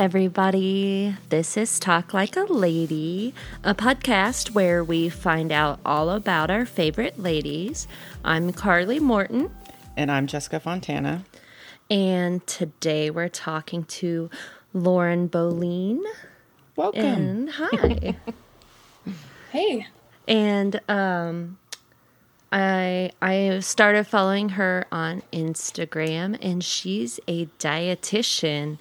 everybody. This is Talk Like a Lady, a podcast where we find out all about our favorite ladies. I'm Carly Morton, And I'm Jessica Fontana. and today we're talking to Lauren Boleen. Welcome. And hi. Hey, and um I I started following her on Instagram and she's a dietitian,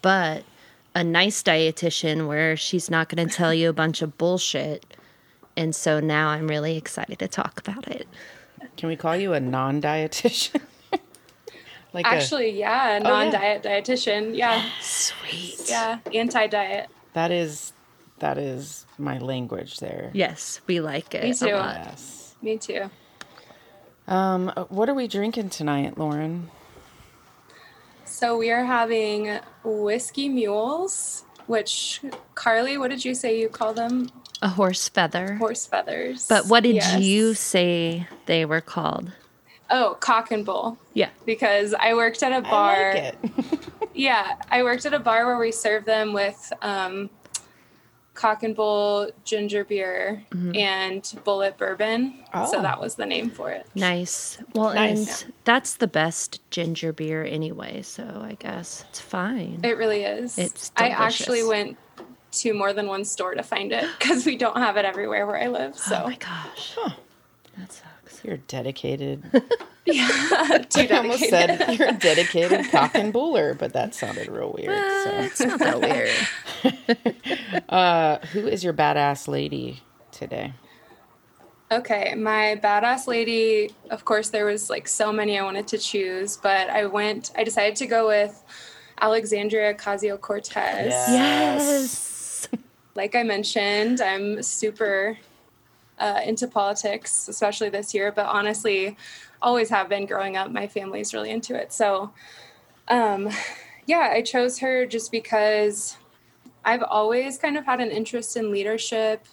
but a nice dietitian where she's not going to tell you a bunch of bullshit. And so now I'm really excited to talk about it. Can we call you a non dietitian? like actually, yeah, a non-diet dietitian. Yeah, Sweet. yeah, anti-diet. that is that is my language there. Yes, we like it. Me a too. lot. Yes. Me too. Um, what are we drinking tonight, Lauren? So we are having whiskey mules, which Carly, what did you say you call them? A horse feather. Horse feathers. But what did Yes. you say they were called? Oh, cock and bull. Yeah. Because I worked at a bar. I like it. Yeah, I worked at a bar where we served them with um, cock and bull ginger beer mm-hmm. and Bulleit bourbon. So Oh. that was the name for it. Nice. Well, Nice. and that's the best ginger beer anyway, so I guess it's fine. It really is. It's delicious. I actually went to more than one store to find it because we don't have it everywhere where I live. Oh so oh my gosh. That sucks. You're dedicated. yeah, too I almost said you're a dedicated cock and buller, but that sounded real weird. So, It's not that weird. uh, who is your badass lady today? Okay, my badass lady. Of course, there was like so many I wanted to choose, but I went. I decided to go with Alexandria Ocasio Cortez. Yeah. Yes. like I mentioned, I'm super uh, into politics, especially this year, but honestly, always have been growing up. My family's really into it. So, um, yeah, I chose her just because I've always kind of had an interest in leadership.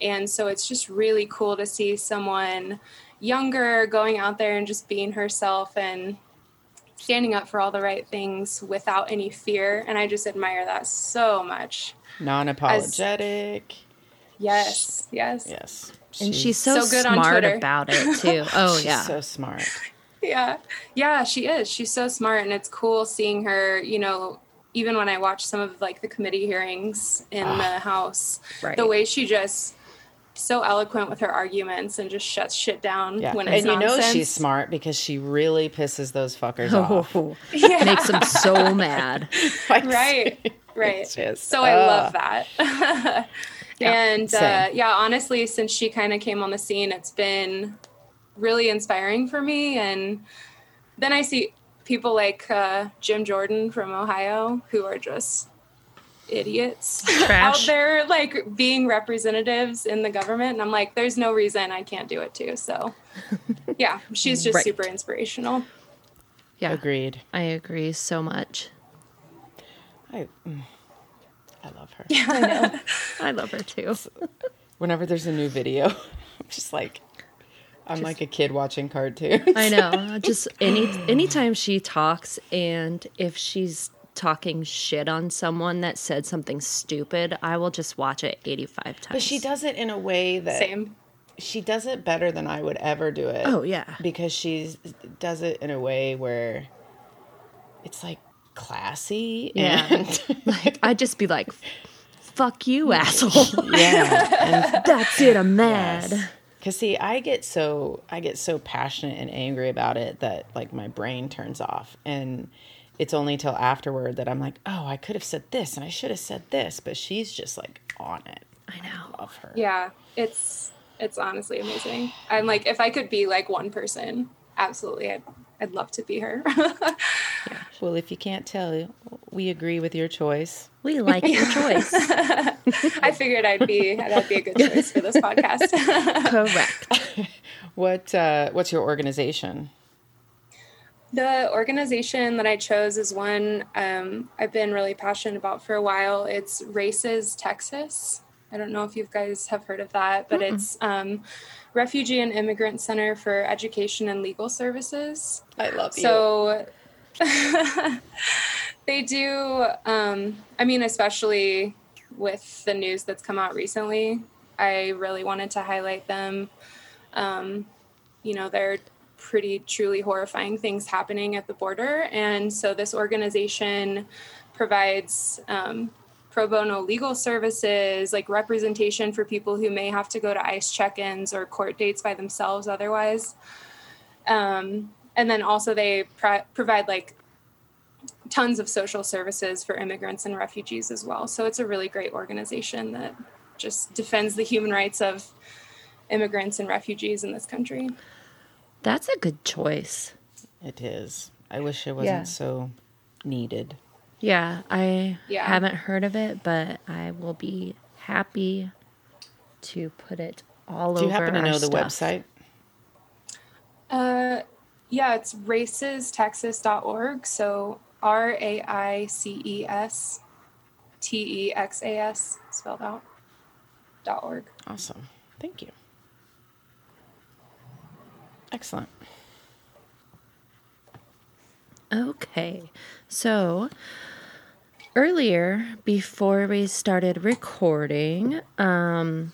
And so it's just really cool to see someone younger going out there and just being herself and standing up for all the right things without any fear. And I just admire that so much. Non apologetic. Yes, yes. Yes. And she's so, So good on smart Twitter. about it too. Oh she's yeah. so smart. Yeah. Yeah, she is. She's so smart and it's cool seeing her, you know, even when I watch some of like the committee hearings in the house, Right. the way she just so eloquent with her arguments and just shuts shit down Yeah. when and it's you know she's smart because she really pisses those fuckers off. Oh, Yeah. makes them so mad. Right right just, so i love uh, that and uh, yeah honestly since she kind of came on the scene it's been really inspiring for me and then i see people like uh, jim jordan from ohio who are just idiots out there like being representatives in the government and i'm like there's no reason i can't do it too so yeah she's just Right. super inspirational Yeah. Agreed. I agree so much. I, mm, I love her. Yeah, I love her too. Whenever there's a new video, I'm just like, I'm like a kid watching cartoons. I know. Just any anytime she talks and if she's talking shit on someone that said something stupid, I will just watch it 85 times. But she does it in a way that same she does it better than I would ever do it. Oh, yeah. because she does it in a way where it's like classy Yeah. and Like I'd just be like, "Fuck you, asshole." yeah, That's it. I'm mad. and because see, I get so I get so passionate and angry about it that like my brain turns off, and it's only till afterward that I'm like, oh, I could have said this and I should have said this, but she's just like on it. I know. Love her. Yeah, it's it's honestly amazing. I'm like, if I could be like one person, absolutely, I'd I'd love to be her. Well, if you can't tell, we agree with your choice. We like your choice. I figured I'd be that'd be a good choice for this podcast. Correct. What uh, what's your organization? the organization that I chose is one um, I've been really passionate about for a while. It's RAICES Texas. I don't know if you guys have heard of that, but it's um, Refugee and Immigrant Center for Education and Legal Services. I love you. So They do. Um, I mean, especially with the news that's come out recently, I really wanted to highlight them. Um, you know, they're pretty truly horrifying things happening at the border. And so this organization provides um, pro bono legal services, like representation for people who may have to go to ICE check ins or court dates by themselves otherwise. Um, and then also they pro- provide like tons of social services for immigrants and refugees as well. So it's a really great organization that just defends the human rights of immigrants and refugees in this country. That's a good choice. It is. I wish it wasn't Yeah. so needed. Yeah, I Yeah. haven't heard of it, but I will be happy to put it all Do over. Do you happen to our know the website? Uh, yeah, it's raicestexas.org. So R A I C E S T E X A S spelled out dot org. Awesome. Thank you. Excellent. Okay, so earlier before we started recording, um,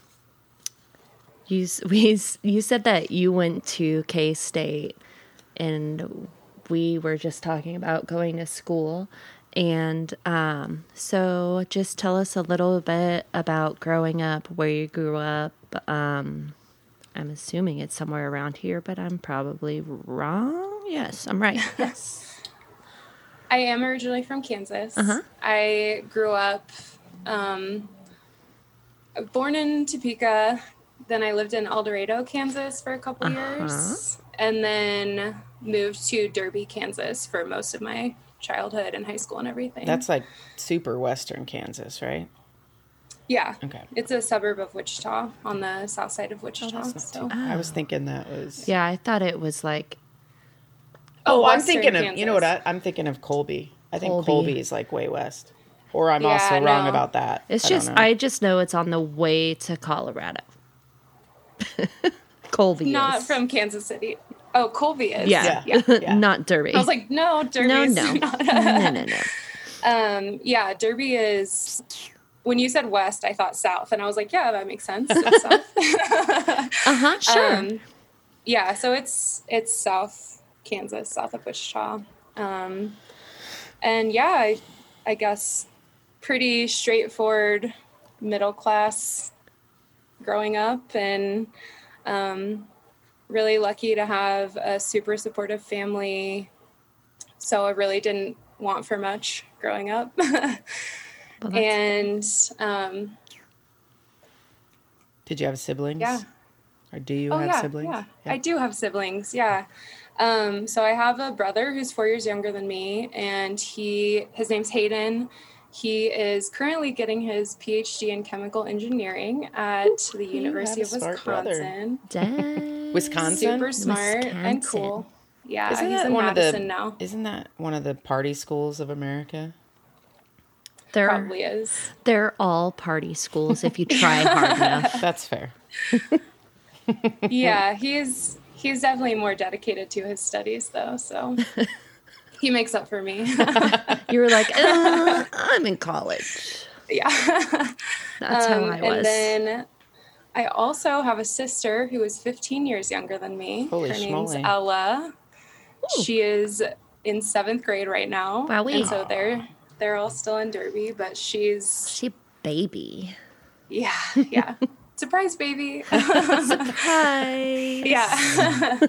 you we you said that you went to K State, and we were just talking about going to school, and um, so just tell us a little bit about growing up, where you grew up. Um, I'm assuming it's somewhere around here, but I'm probably wrong. Yes, I'm right. Yes. I am originally from Kansas. Uh-huh. I grew up um, born in Topeka. Then I lived in El Dorado, Kansas for a couple Uh-huh. years. And then moved to Derby, Kansas for most of my childhood and high school and everything. That's like super western Kansas, right? yeah. Okay. It's a suburb of Wichita on the south side of oh, Wichita. That's not so. too- I was oh. thinking that was. Yeah, I thought it was like Oh, oh I'm Western thinking of. You know what? I, I'm thinking of Colby. I think Colby. Colby is like way west. Or I'm Yeah, also wrong no. about that. it's I just. I just know it's on the way to Colorado. Colby Not is. from Kansas City. Oh, Colby is. yeah, Yeah, yeah. not Derby. I was like, no, no, Derby's no, not. no, no, no. Um, yeah, Derby is. When you said west, I thought south, and I was like, yeah, that makes sense. It's south. Uh huh. Sure. Um, yeah, so it's it's South Kansas, south of Wichita, um, and yeah, I, I guess pretty straightforward middle class growing up, and um, really lucky to have a super supportive family. So I really didn't want for much growing up, Well, and um, Did you have siblings? yeah. Or do you Oh have yeah, siblings? yeah, I do have siblings. Yeah. Um, so I have a brother who's four years younger than me, and he his name's Hayden. He is currently getting his PhD in chemical engineering at the University of have a smart brother. Wisconsin. Dang. Wisconsin? Super smart and cool. Yeah, Isn't he's that in one Madison of the? now. Isn't that one of the party schools of America? They're Probably is. they're all party schools if you try hard enough. That's fair. yeah, he's he's definitely more dedicated to his studies though, so he makes up for me. You were like, uh, I'm in college. yeah. That's how Um, I was. And then I also have a sister who is 15 years younger than me. Holy Her name's schmoly. Ella. She is in seventh grade right now. Wowee. And so they're they're all still in Derby, but she's she baby. yeah, yeah. Surprise baby. Hi. yeah.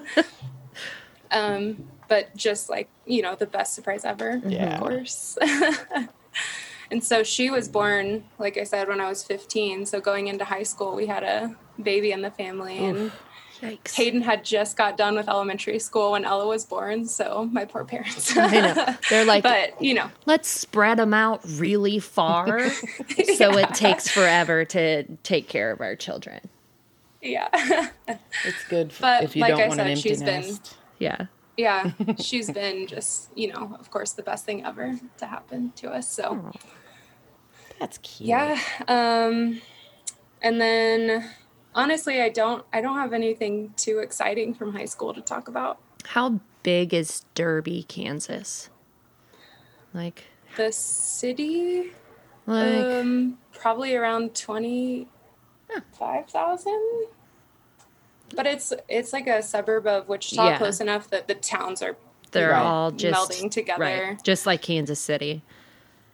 um, but just like, you know, the best surprise ever, Yeah. of course. and so she was born, like I said, when I was 15. So going into high school, we had a baby in the family. And Yikes. Hayden had just got done with elementary school when Ella was born. So my poor parents. I know. They're like, but, you know, let's spread them out really far so it takes forever to take care of our children. yeah. It's good f- But if you like don't I want an said, empty she's been- Yeah. Yeah. She's been just, you know, of course, the best thing ever to happen to us. So. That's cute. yeah um and then honestly i don't i don't have anything too exciting from high school to talk about How big is Derby, Kansas? Like, the city, Like, um, probably around twenty five thousand. But it's it's like a suburb of Wichita, Yeah. close enough that the towns are they're Right. all just melding together. right, just like Kansas City.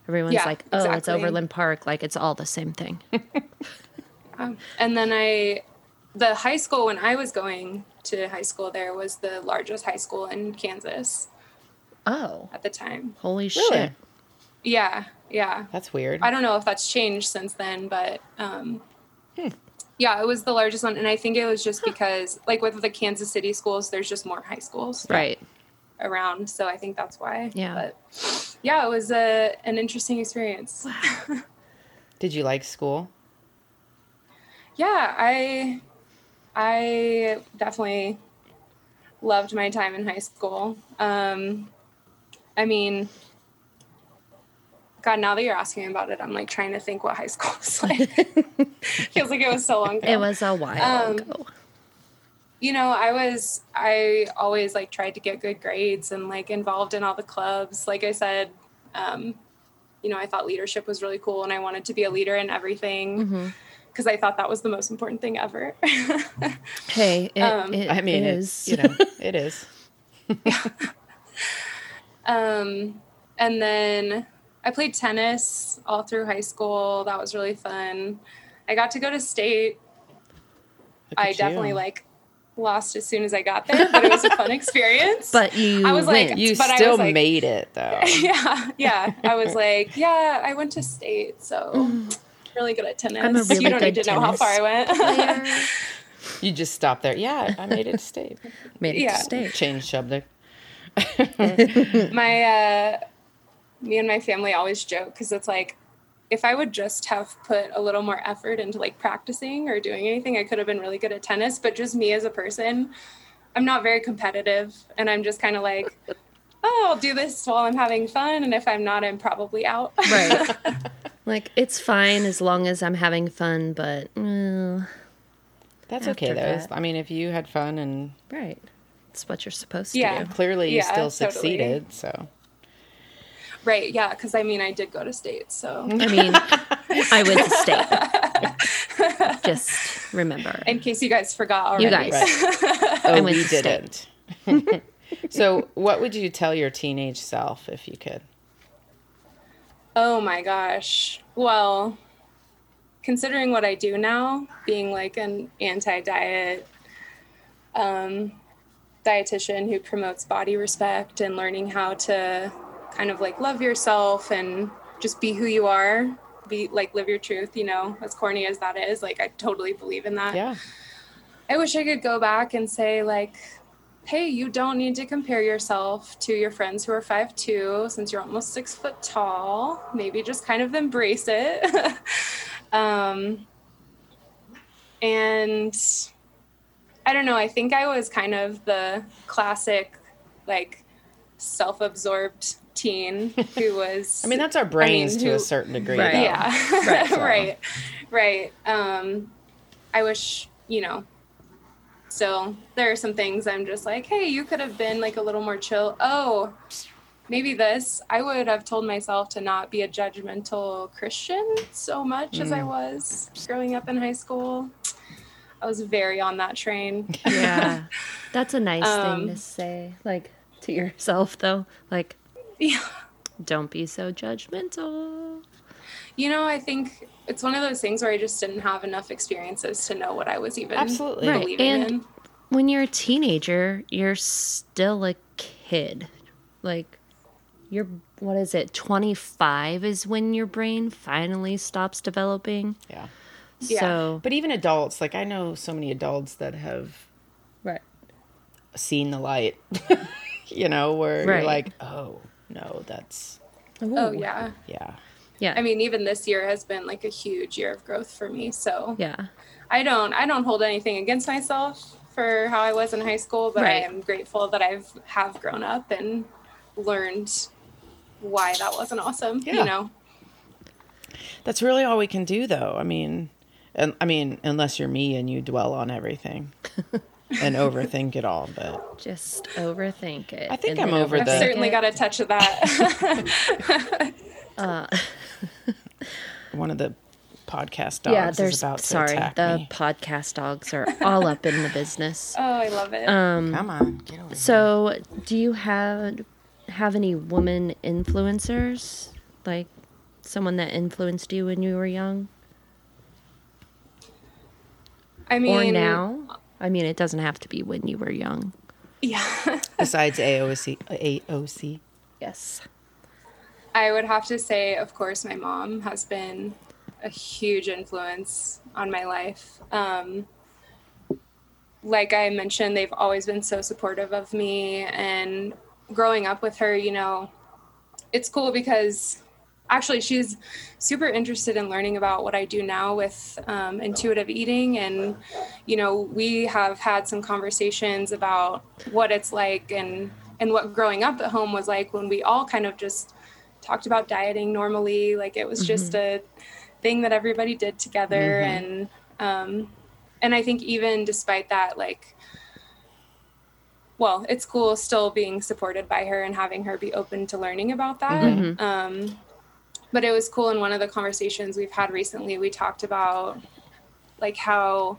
Everyone's Yeah, like, "Oh, it's. Overland Park." Like it's all the same thing. Um, and then I, the high school when I was going to high school there was the largest high school in Kansas oh, at the time. holy Really? shit! Yeah, yeah. That's weird. I don't know if that's changed since then, but um, Hmm. Yeah, it was the largest one, and I think it was just because, like with the Kansas City schools, there's just more high schools Right. around, so I think that's why. Yeah. But yeah, it was a an interesting experience. Did you like school? yeah, I I definitely loved my time in high school. Um, I mean, God, now that you're asking me about it, I'm like trying to think what high school was like. Feels like it was so long ago. It was a while Um, ago. you know, I was I always like tried to get good grades and like involved in all the clubs. Like I said, um, you know, I thought leadership was really cool and I wanted to be a leader in everything Mm-hmm. because I thought that was the most important thing ever. Hey, it, um, it I mean, is. it's you know, it is. Um, and then I played tennis all through high school. That was really fun. I got to go to state. I at definitely you. like lost as soon as I got there, but it was a fun experience. but you I was like- You but still was like- made it though. yeah, yeah. I was like, yeah, I went to state, so really good at tennis. I'm a really you don't good need to know how far I went. You just stopped there. Yeah, I made it to state. Made it Yeah. to state. Change subject. my uh me and my family always joke because it's like if I would just have put a little more effort into like practicing or doing anything, I could have been really good at tennis. But just me as a person, I'm not very competitive. And I'm just kind of like, oh, I'll do this while I'm having fun. And if I'm not, I'm probably out. Right. like it's fine as long as I'm having fun, but uh, That's okay though. That. I mean, if you had fun and right. It's what you're supposed to Yeah. do. clearly you Yeah, still totally. succeeded, so right. Yeah. Because I mean, I did go to state. So I mean, I went to state. Just remember. in case you guys forgot already. You guys. right. Oh, went we to didn't. so, what would you tell your teenage self if you could? Oh my gosh. Well, considering what I do now, being like an anti-diet um, dietitian who promotes body respect and learning how to kind of like love yourself and just be who you are, be like live your truth, you know, as corny as that is, like I totally believe in that. Yeah. I wish I could go back and say like, hey, you don't need to compare yourself to your friends who are five two, since you're almost six foot tall. Maybe just kind of embrace it. um, and I don't know, I think I was kind of the classic, like, self absorbed teen who was. I mean, that's our brains to who- a certain degree. Right. yeah Right. So- right right um i wish you know still there are some things i'm just like hey you could have been like a little more chill oh maybe this i would have told myself to not be a judgmental christian so much as i Mm. was growing up in high school i was very on that train Yeah. That's a nice Um, thing to say, like to yourself, though. Like, yeah don't be so judgmental. you know i think it's one of those things where i just didn't have enough experiences to know what i was even Absolutely. Right. believing And- in When you're a teenager, you're still a kid. Like, you're, what is it, 25 is when your brain finally stops developing. Yeah. Yeah. So, But even adults, like I know so many adults that have right. seen the light, you know, where Right. you're like, oh, no, that's, oh, oh yeah yeah. Yeah. I mean, even this year has been like a huge year of growth for me. So yeah. I don't I don't hold anything against myself for how I was in high school, but Right. I am grateful that I've have grown up and learned why that wasn't awesome. Yeah. You know? That's really all we can do, though. I mean, and I mean, unless you're me and you dwell on everything. and overthink it all, but Just overthink it. I think I'm then over I've the- certainly it. got a touch of that. Uh, one of the podcast dogs Yeah, is there's about to sorry, attack the me. podcast dogs are all up in the business. oh, I love it. Um, Come on, get over here. So, do you have have any woman influencers, like someone that influenced you when you were young I mean, or now? I mean, it doesn't have to be when you were young. Yeah. Besides AOC, AOC. Yes. I would have to say, of course, my mom has been a huge influence on my life. Um, like I mentioned, they've always been so supportive of me. And growing up with her, you know, it's cool because actually she's super interested in learning about what I do now with um, intuitive eating. And, you know, we have had some conversations about what it's like and, and what growing up at home was like when we all kind of just talked about dieting normally. Like it was just a thing that everybody did together. And, um, and I think even despite that, like, well, it's cool still being supported by her and having her be open to learning about that. Um, but it was cool in one of the conversations we've had recently. We talked about like how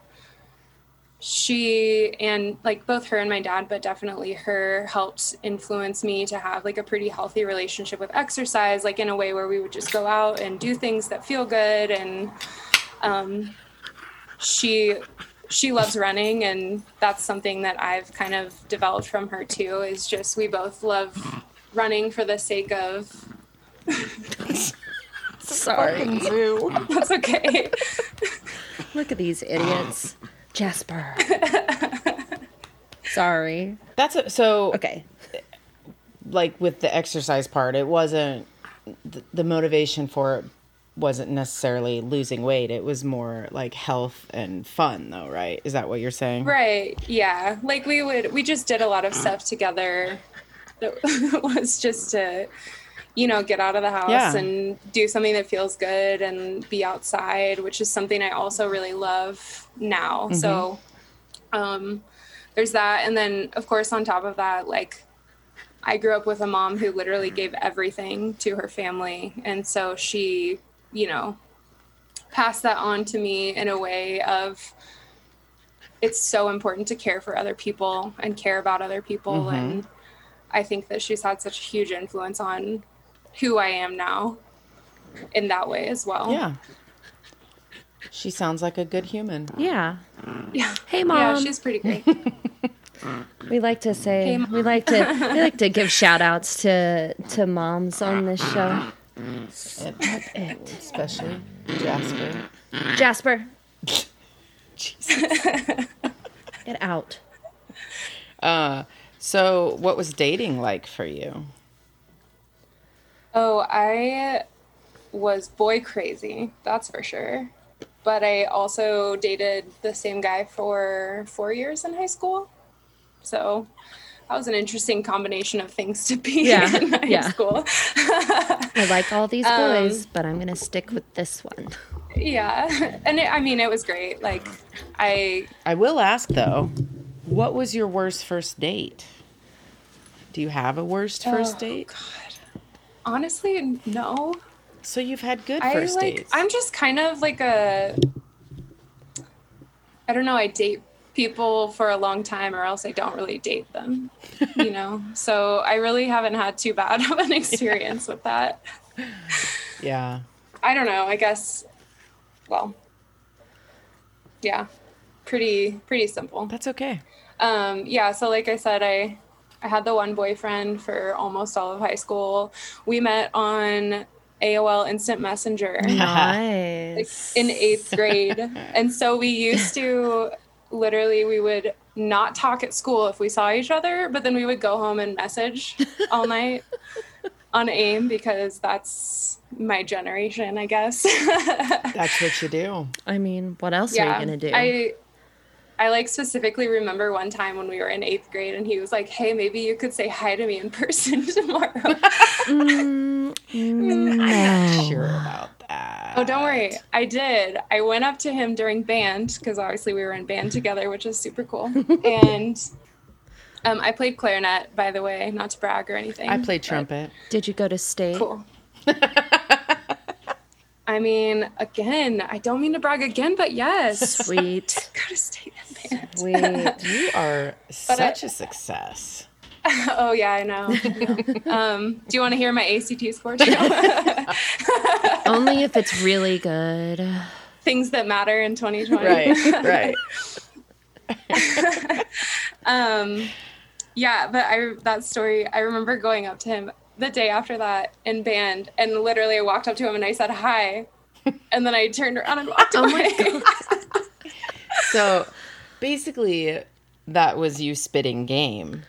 she and like both her and my dad, but definitely her helped influence me to have like a pretty healthy relationship with exercise, like in a way where we would just go out and do things that feel good. And um, she she loves running and that's something that I've kind of developed from her too is just we both love running for the sake of Sorry. that's okay. Look at these idiots. Jasper. Sorry. That's a, so. Okay. Like with the exercise part, it wasn't the, the motivation for it wasn't necessarily losing weight. It was more like health and fun, though, right? Is that what you're saying? Right. Yeah. Like we would, we just did a lot of stuff together that was just to, you know, get out of the house Yeah. and do something that feels good and be outside, which is something I also really love now. So, um, there's that. And then, of course, on top of that, like, I grew up with a mom who literally gave everything to her family. And so she, you know, passed that on to me in a way of it's so important to care for other people and care about other people. And I think that she's had such a huge influence on who I am now in that way as well. Yeah. She sounds like a good human. Yeah. Yeah. Hey, mom. Yeah, she's pretty great. We like to say Hey, we like to we like to give shout outs to to moms on this show. Especially Jasper. Jasper. Get out. Uh, so, what was dating like for you? Oh, I was boy crazy, that's for sure. But I also dated the same guy for four years in high school. So that was an interesting combination of things to be Yeah, in high yeah. school. I like all these Um, boys, but I'm gonna stick with this one. yeah. And it, I mean, it was great. Like, I, I will ask though, what was your worst first date? Do you have a worst first Oh, date? Honestly, no. So you've had good I first like, dates. I'm just kind of like a, I don't know, I date people for a long time or else I don't really date them, you know? So I really haven't had too bad of an experience with that. yeah. I don't know, I guess, well, yeah, pretty, pretty simple. That's okay. Um, yeah, so like I said, I I had the one boyfriend for almost all of high school. We met on AOL Instant Messenger like, Nice. in eighth grade, and so we used to literally we would not talk at school if we saw each other, but then we would go home and message all night on AIM because that's my generation, I guess. That's what you do. I mean, what else are you gonna do? I I like specifically remember one time when we were in eighth grade and he was like, Hey, maybe you could say hi to me in person tomorrow. Mm, I'm not sure about that. that. Oh, don't worry. I did. I went up to him during band because obviously we were in band together, which is super cool. and um, I played clarinet, by the way, not to brag or anything. I played trumpet. Did you go to state? Cool. I mean, again, I don't mean to brag again, but yes, Sweet. go to state band. Sweet. You are such a success. oh yeah, I know. I know. um, do you want to hear my ACT score too? Only if it's really good. Things that matter in 2020. Right, right. Um, yeah, but I that story. I remember going up to him the day after that in band, and literally I walked up to him and I said hi, and then I turned around and walked Oh away. my So basically, that was you spitting game.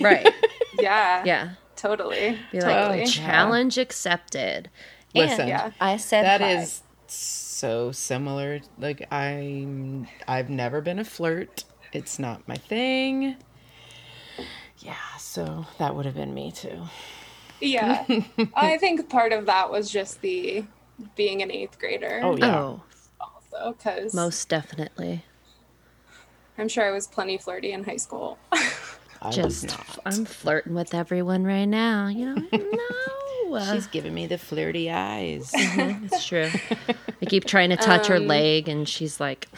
Right. yeah, Yeah. totally, Be like, totally. Oh, challenge accepted. Listen, and Yeah. I said That hi. is so similar. Like I'm, I've never been a flirt. It's not my thing. Yeah, so that would have been me too. Yeah, I think part of that was just the being an eighth grader. Oh yeah. Oh, also because most definitely. I'm sure I was plenty flirty in high school. I just, not. I'm flirting with everyone right now. You know, no. She's giving me the flirty eyes. it's true. I keep trying to touch her Um, leg, and she's like,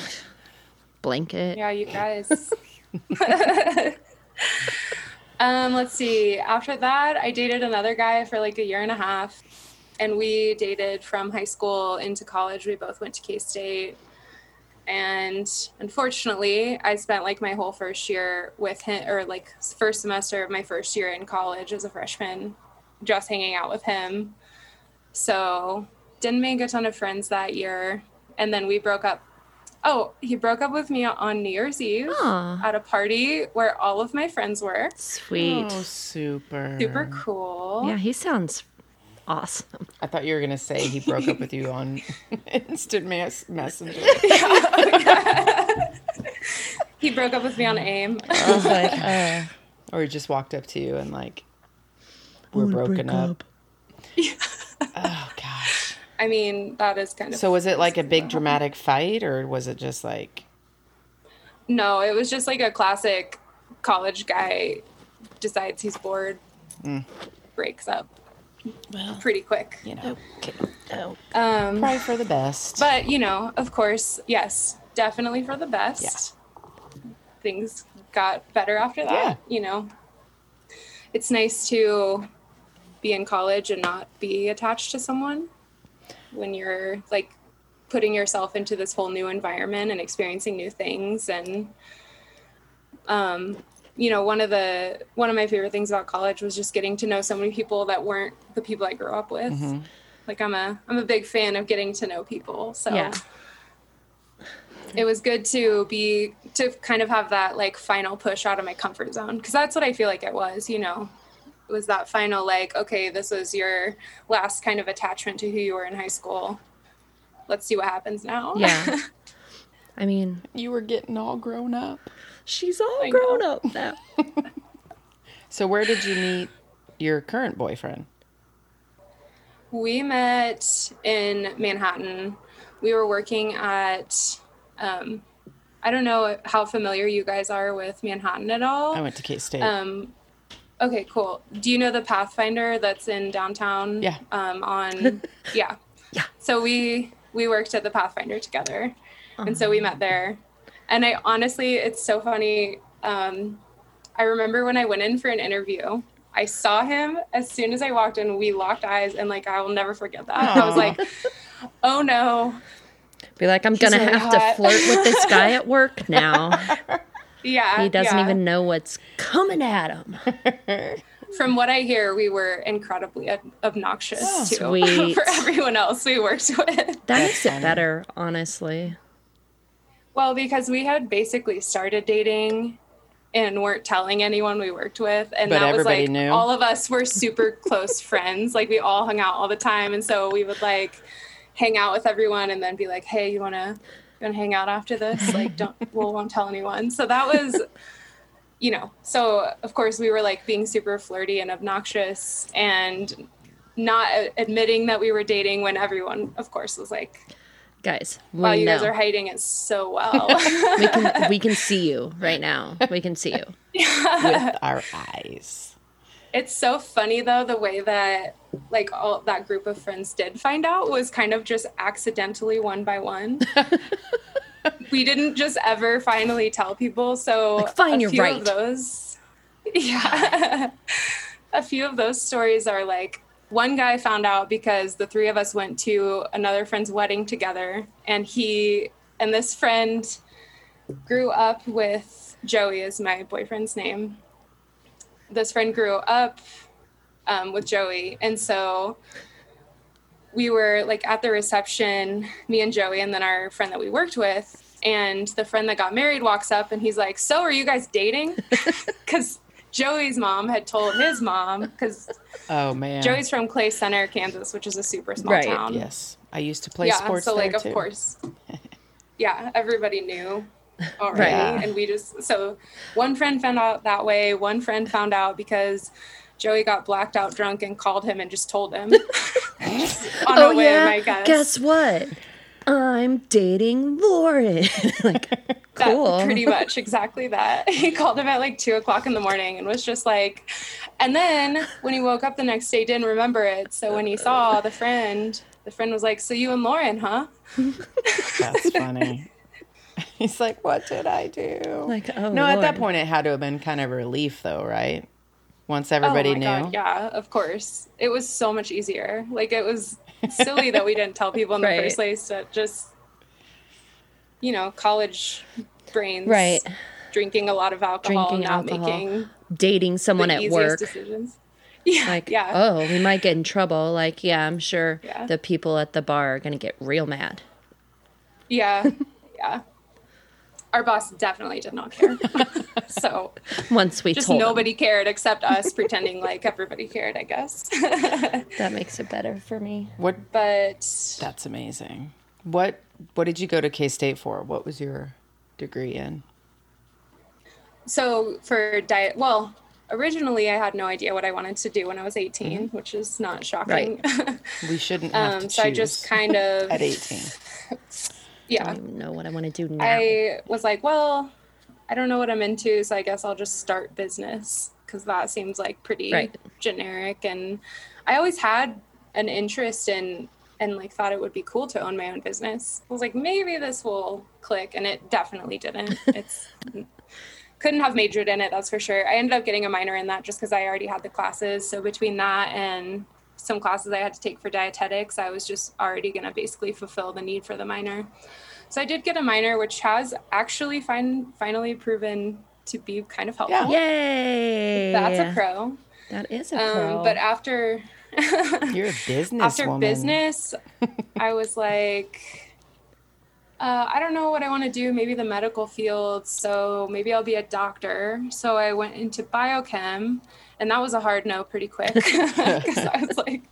blanket. Yeah, you guys. Um, let's see. After that, I dated another guy for like a year and a half, and we dated from high school into college. We both went to K State, and unfortunately, I spent like my whole first year with him, or like first semester of my first year in college as a freshman, just hanging out with him. So didn't make a ton of friends that year, and then we broke up Oh, he broke up with me on New Year's Eve Aw. at a party where all of my friends were. Sweet. Oh, super. Super cool. Yeah, he sounds awesome. I thought you were gonna say he broke up with you on instant mass messenger. He broke up with me on AIM. I was like, uh, or he just walked up to you and like, we're broken up. oh gosh. I mean, that is kind of. So was it like a big dramatic fight, or was it just like? no, it was just like a classic college guy decides he's bored, breaks up Well, pretty quick. you know, okay. Oh, Um, probably for the best. but, you know, of course, yes, definitely for the best. Things got better after that, Yeah. you know. It's nice to be in college and not be attached to someone when you're like putting yourself into this whole new environment and experiencing new things and um you know one of the one of my favorite things about college was just getting to know so many people that weren't the people I grew up with Mm-hmm. like I'm a I'm a big fan of getting to know people so yeah. it was good to be to kind of have that like final push out of my comfort zone because that's what I feel like it was, you know. It was that final like, okay, this was your last kind of attachment to who you were in high school. Let's see what happens now. Yeah. I mean, you were getting all grown up. she's all I grown know. up now. So where did you meet your current boyfriend? we met in Manhattan. We were working at um I don't know how familiar you guys are with Manhattan at all. I went to K State. Um, okay, cool. Do you know the Pathfinder that's in downtown? Yeah. Um, on yeah. Yeah. So we we worked at the Pathfinder together, and so we met there. And I honestly, it's so funny. Um, I remember when I went in for an interview. I saw him as soon as I walked in. We locked eyes, and like I will never forget that. I was like, "Oh no, Be like, I'm gonna really have hot. to flirt with this guy at work now. Yeah." He doesn't yeah. even know what's coming at him. From what I hear, we were incredibly obnoxious Oh, too sweet. for everyone else we worked with. That makes it better, honestly. Well, because we had basically started dating and weren't telling anyone we worked with, and But that was everybody like knew? all of us were super close friends. Like we all hung out all the time, and so we would like hang out with everyone, and then be like, "Hey, you wanna you wanna hang out after this? Like, don't we'll won't tell anyone." So that was. You know, so of course we were like being super flirty and obnoxious, and not admitting that we were dating when everyone, of course, was like, Guys, we "Wow, you know. guys are hiding it so well." we can we can see you right now. We can see you. with our eyes. It's so funny though the way that like all that group of friends did find out was kind of just accidentally one by one. we didn't just ever finally tell people. So Like, fine, a you're few right. Of those, yeah, a few of those stories are like one guy found out because the three of us went to another friend's wedding together, and he and this friend grew up with Joey is my boyfriend's name. This friend grew up um, with Joey, and so we were like at the reception, me and Joey, and then our friend that we worked with. And the friend that got married walks up and he's like, So are you guys dating? Because Joey's mom had told his mom, because Oh man. Joey's from Clay Center, Kansas, which is a super small Right, town. Yes, I used to play yeah, sports so like of too. course. Yeah, everybody knew already. Right. And we just so one friend found out that way, one friend found out because Joey got blacked out drunk and called him and just told him. On oh whim, yeah. I guess. Guess what? I'm dating Lauren. like, That- cool. pretty much exactly that. He called him at like two o'clock in the morning and was just like, and then when he woke up the next day, didn't remember it. So when he saw the friend, the friend was like, "So you and Lauren, huh?" That's funny. He's like, "What did I do?" Like, oh, no, at that point, it had to have been kind of a relief, though, right? Once everybody oh my knew. God, yeah, of course. It was so much easier. Like it was silly that we didn't tell people in the first place. That just, you know, college brains, Right. Drinking a lot of alcohol, Drinking not alcohol. making dating someone the at work. decisions. Yeah, Like, yeah. oh, we might get in trouble. Like, yeah, I'm sure Yeah. the people at the bar are gonna get real mad. Yeah, yeah. Our boss definitely did not care. so Once we just told them. nobody cared except us pretending like everybody cared, I guess. That makes it better for me. What? but That's amazing. What? What did you go to K State for? What was your degree in? so for diet, well, originally I had no idea what I wanted to do when I was 18, which is not shocking. We shouldn't have um, choose so I just kind of, at eighteen. I yeah, don't even know what I want to do now. I was like, well, I don't know what I'm into, so I guess I'll just start business because that seems like pretty Right. generic. And I always had an interest in and like thought it would be cool to own my own business. I was like, maybe this will click, and it definitely didn't. It's couldn't have majored in it, that's for sure. I ended up getting a minor in that just because I already had the classes. So between that and some classes I had to take for dietetics, I was just already going to basically fulfill the need for the minor. So I did get a minor, which has actually fin- finally proven to be kind of helpful. Yay! That's a pro. That is a pro. Um, but after You're a business after woman. business, I was like, uh, I don't know what I want to do. Maybe the medical field. So maybe I'll be a doctor. So I went into biochem, and that was a hard no pretty quick because I was like,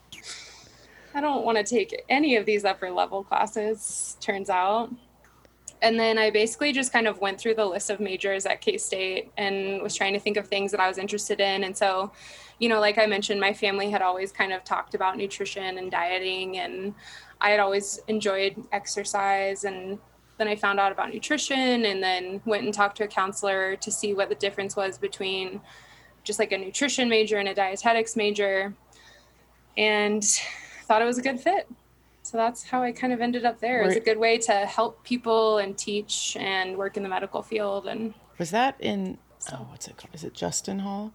I don't want to take any of these upper level classes. Turns out. And then I basically just kind of went through the list of majors at K State and was trying to think of things that I was interested in. And so, you know, like I mentioned, my family had always kind of talked about nutrition and dieting, and I had always enjoyed exercise. And then I found out about nutrition and then went and talked to a counselor to see what the difference was between just like a nutrition major and a dietetics major, and thought it was a good fit. So that's how I kind of ended up there. It's a good way to help people and teach and work in the medical field. And Was that in? Oh, what's it called? Is it Justin Hall?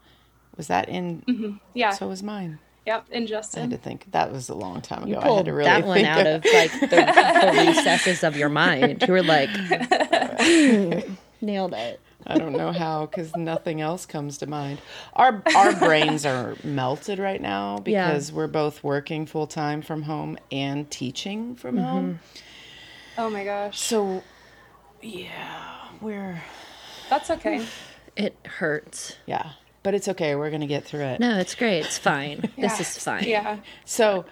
Was that in? Mm-hmm. yeah, So was mine. Yep, and I had to think. That was a long time you ago. I had to really that one think out of like the, the recesses of your mind. You were like, nailed it. I don't know how because nothing else comes to mind. Our our brains are melted right now Yeah. because we're both working full time from home and teaching from Mm-hmm. home. Oh my gosh, So, yeah, we're that's okay. It hurts. yeah, but it's okay. We're gonna get through it. No, it's great. It's fine. This is fine. Yeah, So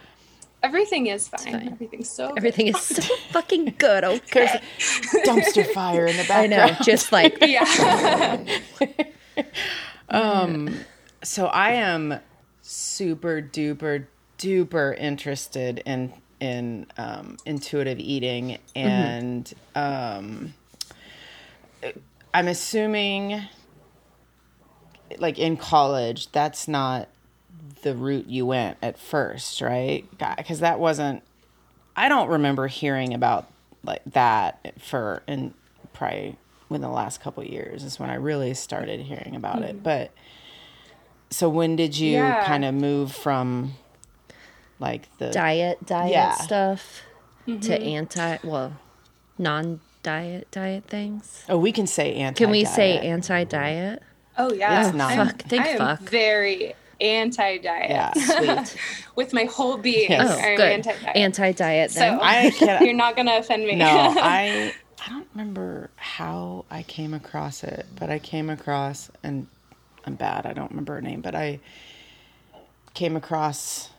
everything is fine. fine. Everything's so. Everything is so fucking good. Okay. a dumpster fire in the background. I know. Just like Good. Yeah. So I am super duper duper interested in in um, intuitive eating, and um, I'm assuming, like in college, that's not the route you went at first, right? Because that wasn't. I don't remember hearing about like that for and probably within the last couple years is when I really started hearing about it. Mm-hmm. But so when did you Yeah. kind of move from like the diet diet Yeah. stuff to mm-hmm. anti well non diet diet things. Oh, we can say anti. Can we say anti diet? Oh yeah. It's not- I'm- Fuck, think I am fuck. very anti-diet. Yeah. Sweet. With my whole being, Yes. Oh, I'm good. anti-diet. Anti diet so. I can't. you're not gonna offend me. no, I I don't remember how I came across it, but I came across and I'm bad. I don't remember her name, but I came across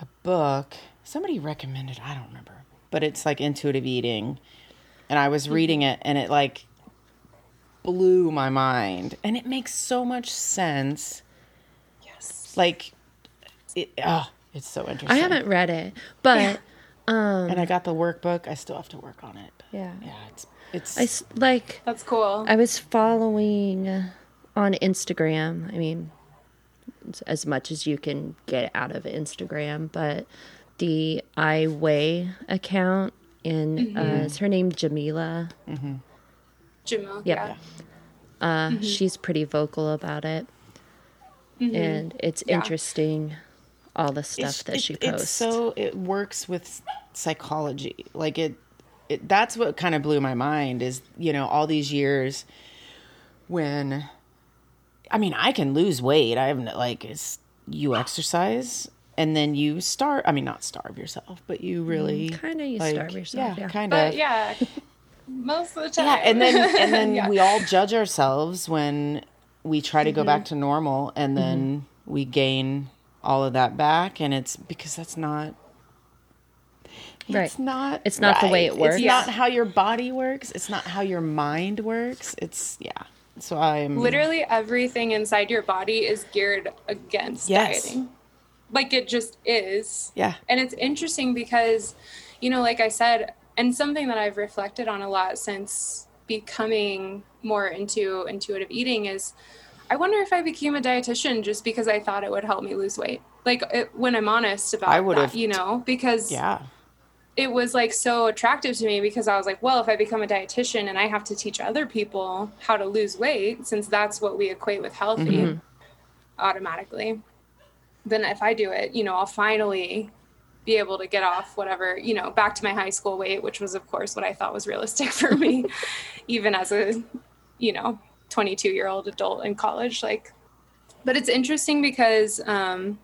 a book. Somebody recommended. I don't remember, but it's like intuitive eating, and I was reading it, and it like blew my mind, and it makes so much sense. yes. Like, it. Oh, it's so interesting. I haven't read it, but um and I got the workbook. I still have to work on it. Yeah. yeah, it's it's. I s- like That's cool. I was following on Instagram. I mean, as much as you can get out of Instagram, but the I Weigh account and uh, is her name Jameela. Jamil. Yep. Yeah. Uh, mm-hmm. She's pretty vocal about it, mm-hmm. and it's Yeah. interesting all the stuff it's, that it- she It's posts. so it works with psychology. Like it, it that's what kind of blew my mind is you know all these years when, I mean, I can lose weight. I haven't like it's you exercise and then you starve. I mean, not starve yourself, but you mm, really Kinda you starve yourself, yeah. kind of. yeah, most of the time. Yeah, and then and then Yeah. we all judge ourselves when we try to go back mm-hmm. to normal, and then mm-hmm. we gain all of that back, and it's because that's not. Right. It's not. It's not the way it works. It's not how your body works. It's not how your mind works. It's yeah. So I'm literally everything inside your body is geared against Yes. dieting. Like it just is. Yeah. And it's interesting because, you know, like I said, and something that I've reflected on a lot since becoming more into intuitive eating is I wonder if I became a dietitian just because I thought it would help me lose weight. Like it, when I'm honest about I would've that, you know, because yeah. it was like so attractive to me because I was like, well, if I become a dietitian and I have to teach other people how to lose weight, since that's what we equate with healthy mm-hmm. automatically, then if I do it, you know, I'll finally be able to get off whatever, you know, back to my high school weight, which was, of course, what I thought was realistic for me, even as a, you know, 22 year old adult in college. Like, but it's interesting because, um,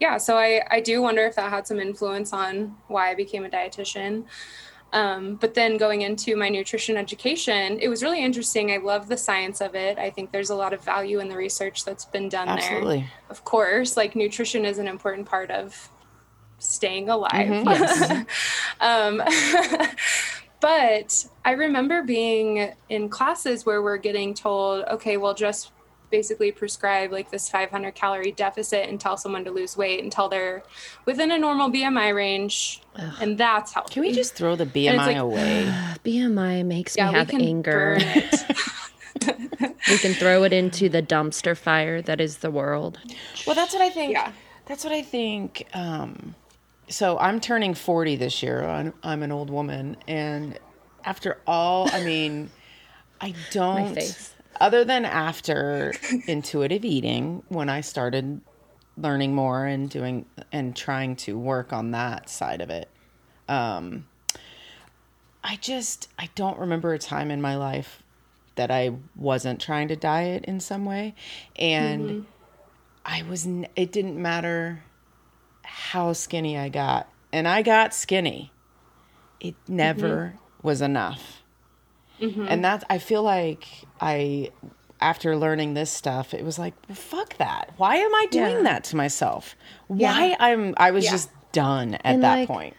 yeah, so I, I do wonder if that had some influence on why I became a dietitian. Um, but then going into my nutrition education, it was really interesting. I love the science of it. I think there's a lot of value in the research that's been done Absolutely. there. Of course, like nutrition is an important part of staying alive. um, but I remember being in classes where we're getting told, okay, well, just basically prescribe like this 500 calorie deficit and tell someone to lose weight until they're within a normal BMI range, and that's healthy. Can we just throw the BMI like- away? BMI makes yeah, me we have can anger. burn it. We can throw it into the dumpster fire that is the world. Well, that's what I think. Yeah. That's what I think. Um, so I'm turning 40 this year. I'm, I'm an old woman. And after all, I mean, I don't. face. Other than after intuitive eating, when I started learning more and doing and trying to work on that side of it, um, I just I don't remember a time in my life that I wasn't trying to diet in some way, and I was. It didn't matter how skinny I got, and I got skinny. It never mm-hmm. was enough, mm-hmm. and that's, I feel like I. After learning this stuff, it was like, well, fuck that. Why am I doing Yeah. that to myself? Why I'm I was Yeah. just done at And, that like, point.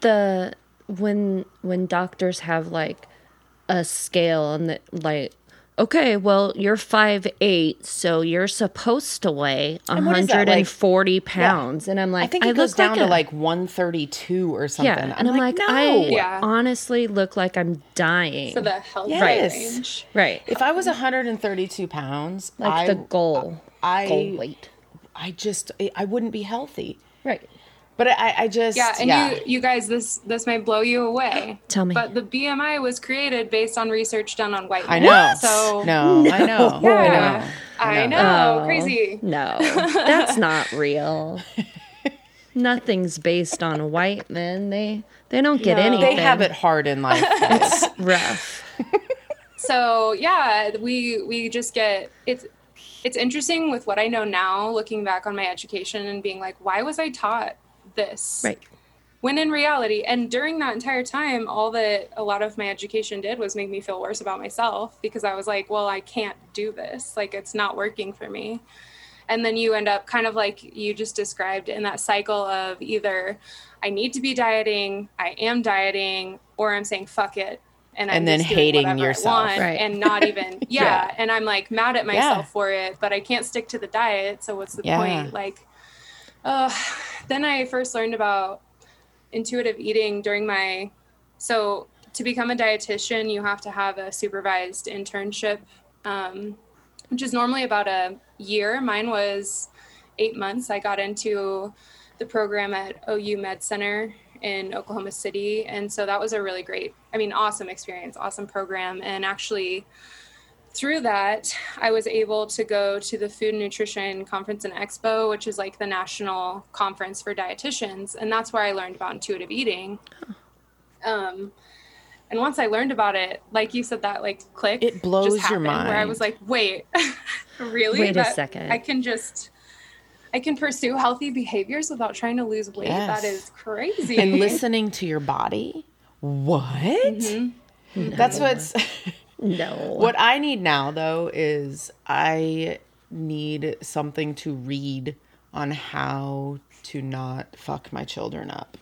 the when when doctors have like a scale and the, like okay, well, you're five eight, so you're supposed to weigh And what is that, like- 140 pounds. And I'm like, I think it goes look down like to a- like 132 or something. yeah. And I'm, like, no. I Yeah. honestly look like I'm dying. For the healthy Yes. range. right. if I was 132 pounds, Like I, the goal. I, goal weight. I just, I- I wouldn't be healthy. Right. But I, I just, Yeah, and yeah. you you guys this this might blow you away. Tell me. But the BMI was created based on research done on white I men. know. So no, I know. Yeah. I know. I know. know. Oh, Crazy. No, that's not real. Nothing's based on white men. They they don't get No. anything. They have it hard in life. It's rough. So yeah, we we just get it's it's interesting with what I know now, looking back on my education and being like, why was I taught this? Right. When in reality, and during that entire time, all that a lot of my education did was make me feel worse about myself because I was like, well, I can't do this. Like, it's not working for me. And then you end up kind of like you just described in that cycle of either I need to be dieting, I am dieting, or I'm saying fuck it. And, And then hating yourself. Right. and not even, yeah. Yeah. And I'm like mad at myself Yeah. for it, but I can't stick to the diet. So what's the Yeah. point? Like, uh, then I first learned about intuitive eating during my so to become a dietitian you have to have a supervised internship um, which is normally about a year. Mine was eight months. I got into the program at ou med center in oklahoma city and so that was a really great i mean awesome experience awesome program and actually through that, I was able to go to the Food and Nutrition Conference and Expo, which is like the national conference for dietitians, and that's where I learned about intuitive eating. Um, and once I learned about it, like you said, that like click It blows just your happened, Where I was like, wait, really? Wait a second. I can just. I can pursue healthy behaviors without trying to lose weight. Yes. That is crazy. and listening to your body. What? Mm-hmm. That's what's. No. What I need now, though, is I need something to read on how to not fuck my children up.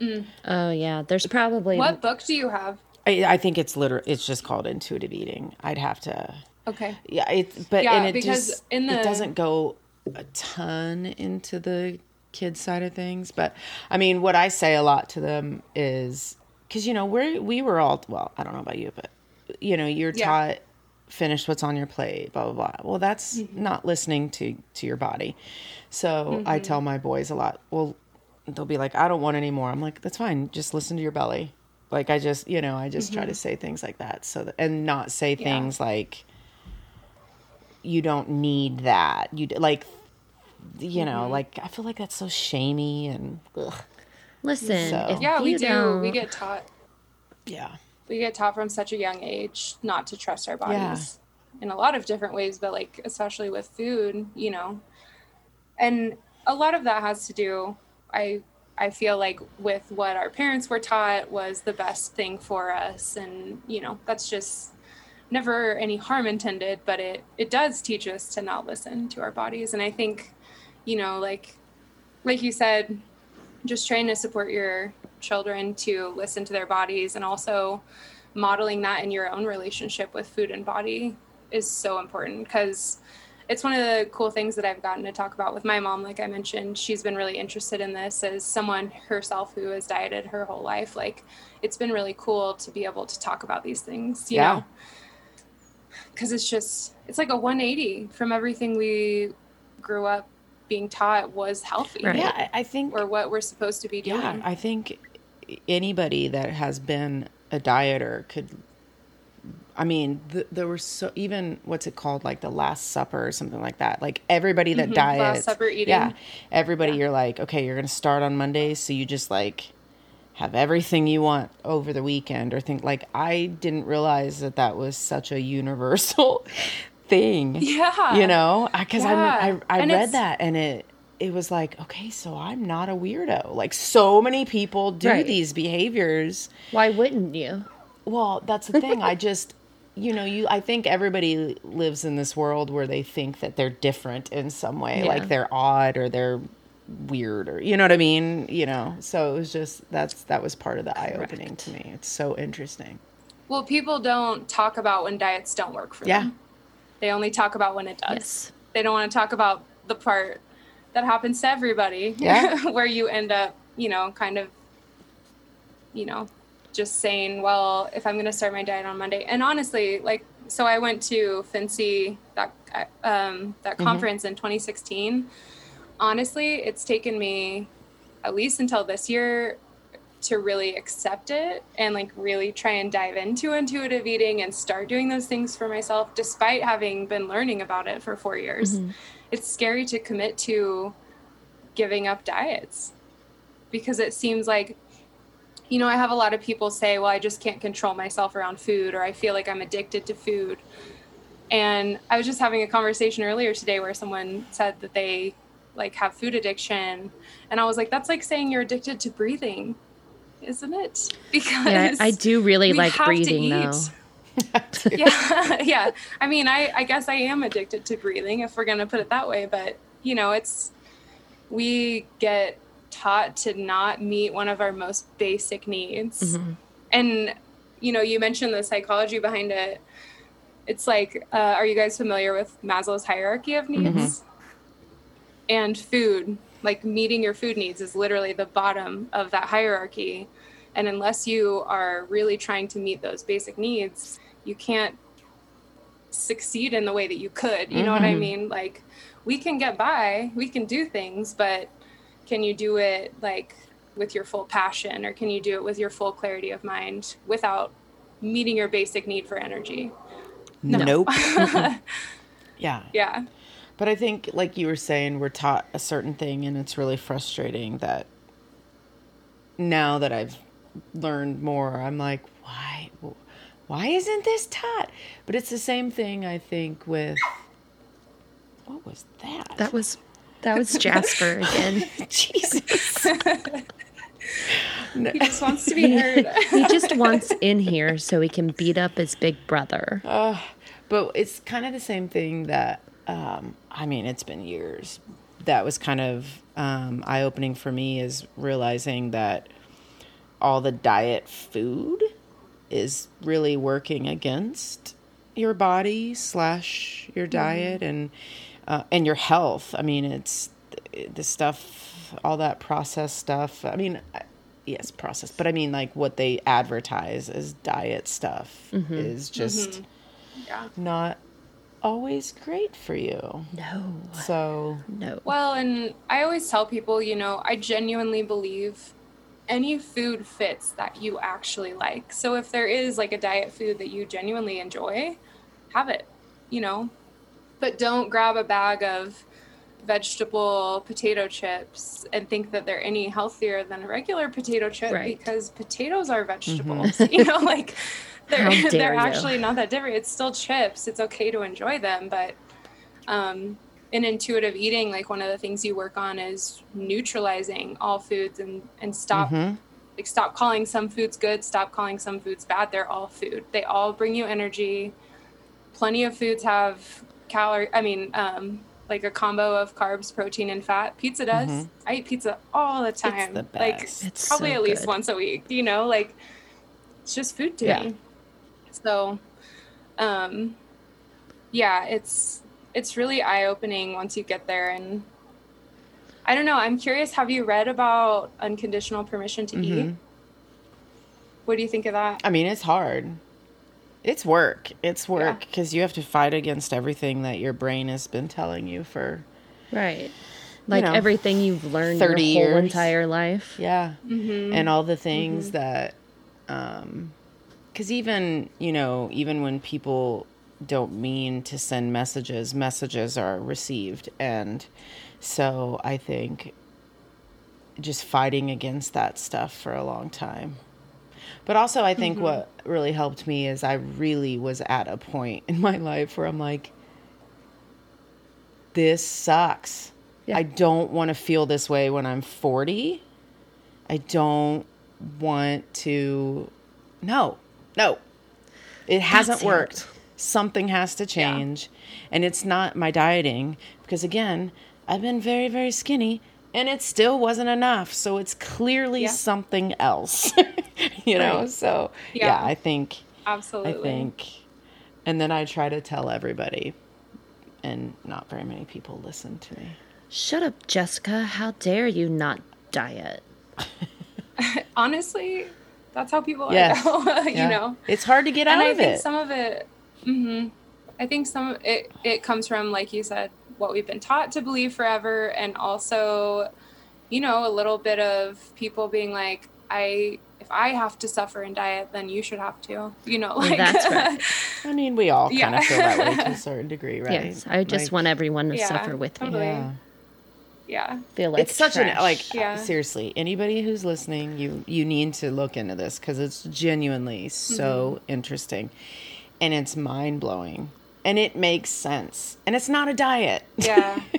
Mm. Oh yeah, there's probably What book do you have? I, I think it's literally it's just called intuitive eating. I'd have to, Okay. yeah. It but Yeah, and it because just in the- it doesn't go a ton into the kids side of things. But I mean, what I say a lot to them is because you know we we were all well. I don't know about you, but you know you're Yeah. taught finish what's on your plate blah blah blah well that's Mm-hmm. not listening to to your body so i tell my boys a lot well they'll be like i don't want any more i'm like that's fine just listen to your belly like i just you know i just try to say things like that so that, and not say Mm-hmm. Yeah. things like you don't need that you d- like you know Mm-hmm. like i feel like that's so shamey and ugh. Listen. So- If Yeah, we do. Don't, We get taught yeah we get taught from such a young age not to trust our bodies in a lot of different ways, but like especially with food, you know. And a lot of that has to do I I feel like with what our parents were taught was the best thing for us and you know, that's just never any harm intended, but it it does teach us to not listen to our bodies and I think you know, like like you said, just trying to support your children to listen to their bodies and also modeling that in your own relationship with food and body is so important because it's one of the cool things that I've gotten to talk about with my mom. Like I mentioned, she's been really interested in this as someone herself who has dieted her whole life. Like it's been really cool to be able to talk about these things, you Yeah. know? Because it's just, it's like a 180 from everything we grew up being taught was healthy Right. yeah I, I think or what we're supposed to be doing. Yeah, I think anybody that has been a dieter could. I mean, th- there were so even what's it called, like the Last Supper or something like that. Like everybody that diets, Mm-hmm. Last Supper eating. yeah, everybody. You're like, okay, you're gonna start on Monday, so you just like have everything you want over the weekend, or think like I didn't realize that that was such a universal thing. Yeah. you know, because Yeah. I I, I read that and it it was like okay so i'm not a weirdo like so many people do Right. these behaviors Why wouldn't you? well that's the thing i just you know you i think everybody lives in this world where they think that they're different in some way Yeah. like they're odd or they're weird or you know what i mean you know so it was just that's that was part of the eye opening to me it's so interesting Well, people don't talk about when diets don't work for them. Yeah. them. They only talk about when it does. Yes. They don't want to talk about the part that happens to everybody. Yeah. where you end up, you know, kind of, you know, just saying, well, if I'm going to start my diet on Monday. And honestly, like, so I went to FNC, that, um, that conference in 2016. Honestly, it's taken me at least until this year to really accept it and like really try and dive into intuitive eating and start doing those things for myself despite having been learning about it for 4 years. Mm-hmm. It's scary to commit to giving up diets because it seems like you know, I have a lot of people say, "Well, I just can't control myself around food or I feel like I'm addicted to food." And I was just having a conversation earlier today where someone said that they like have food addiction and I was like, "That's like saying you're addicted to breathing." Isn't it? Because Yeah, I do really like breathing though. yeah yeah. I mean i i guess i am addicted to breathing if we're going to put it that way but you know it's we get taught to not meet one of our most basic needs. And you know you mentioned the psychology behind it. It's like uh, are you guys familiar with maslow's hierarchy of needs? And food like meeting your food needs is literally the bottom of that hierarchy. And unless you are really trying to meet those basic needs you can't succeed in the way that you could. You know what i mm-hmm. mean? Like we can get by we can do things but can you do it like with your full passion or can you do it with your full clarity of mind without meeting your basic need for energy? Nope. yeah. yeah But I think, like you were saying, we're taught a certain thing, and it's really frustrating that now that I've learned more, I'm like, why, why isn't this taught? But it's the same thing, I think, with what was that? That was that was Jasper again. Jesus. he just wants to be heard he just wants in here so he can beat up his big brother. Uh, but it's kind of the same thing that, um, I mean, it's been years. That was kind of um, eye opening for me is realizing that all the diet food is really working against your body slash your diet and uh, and your health. I mean, it's the stuff, all that processed stuff. I mean, yes, processed, but I mean, like what they advertise as diet stuff is just yeah not always great for you. No, So, no. Well, and I always tell people, you know, I genuinely believe any food fits that you actually like. So if there is like a diet food that you genuinely enjoy, have it, you know. But don't grab a bag of vegetable potato chips and think that they're any healthier than a regular potato chip Right. because potatoes are vegetables. you know, like they're they're you. actually not that different. It's still chips. It's okay to enjoy them, but um, in intuitive eating, like one of the things you work on is neutralizing all foods and and stop like stop calling some foods good, stop calling some foods bad. They're all food. They all bring you energy. Plenty of foods have calorie. I mean, um, like a combo of carbs, protein, and fat. Pizza does. I eat pizza all the time. the Like. It's probably so at least good. once a week. You know, like it's just food to Yeah. me. So, um, yeah, it's it's really eye opening once you get there. And I don't know. I'm curious. Have you read about unconditional permission to eat? What do you think of that? I mean, it's hard. It's work. It's work because you have to fight against everything that your brain has been telling you for, Right. Like know, everything you've learned 30 your whole years. entire life. yeah. And all the things that, um, because even, you know, even when people don't mean to send messages, messages are received. And so I think just fighting against that stuff for a long time. But also, I think mm-hmm. what really helped me is I really was at a point in my life where I'm like, this sucks. Yeah. I don't want to feel this way when I'm 40. I don't want to. No, no. It hasn't That's it. worked. Something has to change. And it's not my dieting because, again, I've been very, very skinny and it still wasn't enough. So it's clearly Yeah. something else, you know? Right. So, yeah. Yeah. I think Absolutely. I think. And then I try to tell everybody, and not very many people listen to me. Shut up, Jessica. How dare you not diet? Honestly, that's how people Yes. are now, you Yeah. know? It's hard to get and out I of think it. some of it, hmm I think some of it it comes from, like you said, what we've been taught to believe forever, and also, you know, a little bit of people being like, I if I have to suffer and diet, then you should have to, you know, like that's right. I mean, we all kind of feel that way to a certain degree, right? Yes, I just Like, want everyone to Yeah, suffer with me. totally. Yeah. yeah, Feel like it's such an like Yeah. seriously anybody who's listening you you need to look into this because it's genuinely so Mm-hmm. interesting and it's mind-blowing and it makes sense and it's not a diet yeah.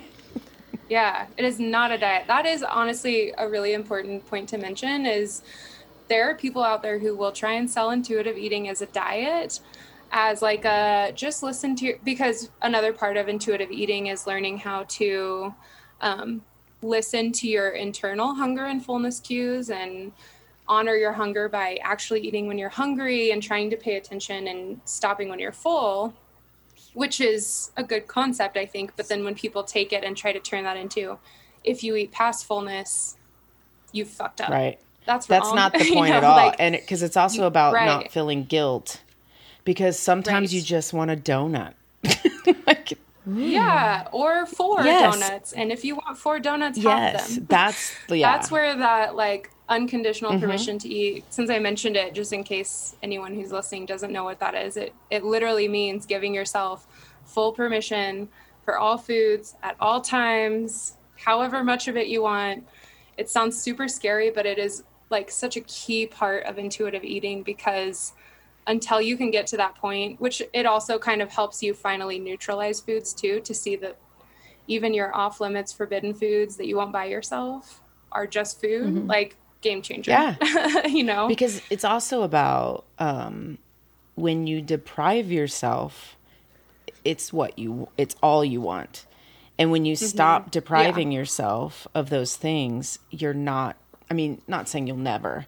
Yeah, it is not a diet. That is honestly a really important point to mention is there are people out there who will try and sell intuitive eating as a diet as like a just listen to your, because another part of intuitive eating is learning how to um, listen to your internal hunger and fullness cues and honor your hunger by actually eating when you're hungry and trying to pay attention and stopping when you're full which is a good concept, I think. But then when people take it and try to turn that into, if you eat past fullness, you fucked up. right That's that's not the You point at all like, and because it's also about not feeling guilt because sometimes Right. you just want a donut like yeah, or four Yes. donuts, and if you want four donuts, have yes them. that's yeah. That's where that like unconditional Mm-hmm. permission to eat. Since I mentioned it, just in case anyone who's listening doesn't know what that is, it it literally means giving yourself full permission for all foods at all times, however much of it you want. It sounds super scary, but it is like such a key part of intuitive eating because until you can get to that point, which it also kind of helps you finally neutralize foods too, to see that even your off limits forbidden foods that you won't buy yourself are just food, like game changer. Yeah. you know? because it's also about um, when you deprive yourself it's what you it's all you want and when you mm-hmm. stop depriving yourself of those things you're not i mean not saying you'll never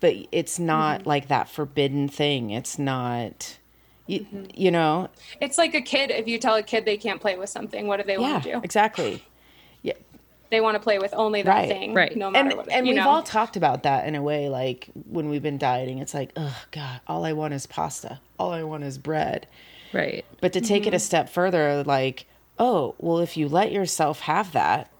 but it's not mm-hmm. like that forbidden thing it's not you, mm-hmm. you know it's like a kid. If you tell a kid they can't play with something, what do they yeah want to do? exactly yeah They want to play with only that Right. thing, Right. no matter and what. and we've know? all talked about that in a way like when we've been dieting it's like oh god all i want is pasta all i want is bread Right. But to take Mm-hmm. it a step further, like, oh, well, if you let yourself have that,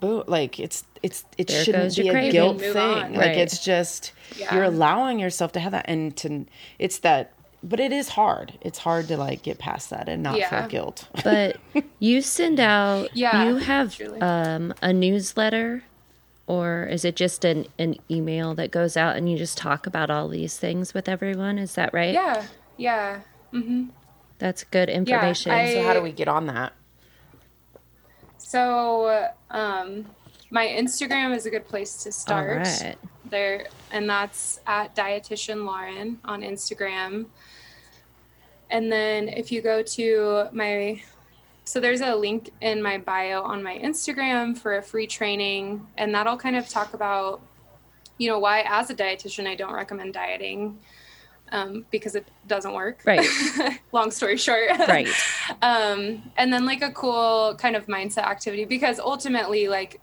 boo, like it's it's it There shouldn't be a craving. guilt Move thing. on. Like Right. it's just Yeah. you're allowing yourself to have that, and to it's that. But it is hard. It's hard to like get past that and not Yeah. feel guilt. But you send out Yeah, you have um, a newsletter or is it just an, an email that goes out and you just talk about all these things with everyone? Is that right? yeah, yeah. That's good information. I- so how do we get on that? So, um, my Instagram is a good place to start. right. there and that's at dietitian lauren on instagram and then if you go to my so there's a link in my bio on my instagram for a free training and that'll kind of talk about you know why as a dietitian i don't recommend dieting um, because it doesn't work Right. long story short Right. um, and then like a cool kind of mindset activity because ultimately like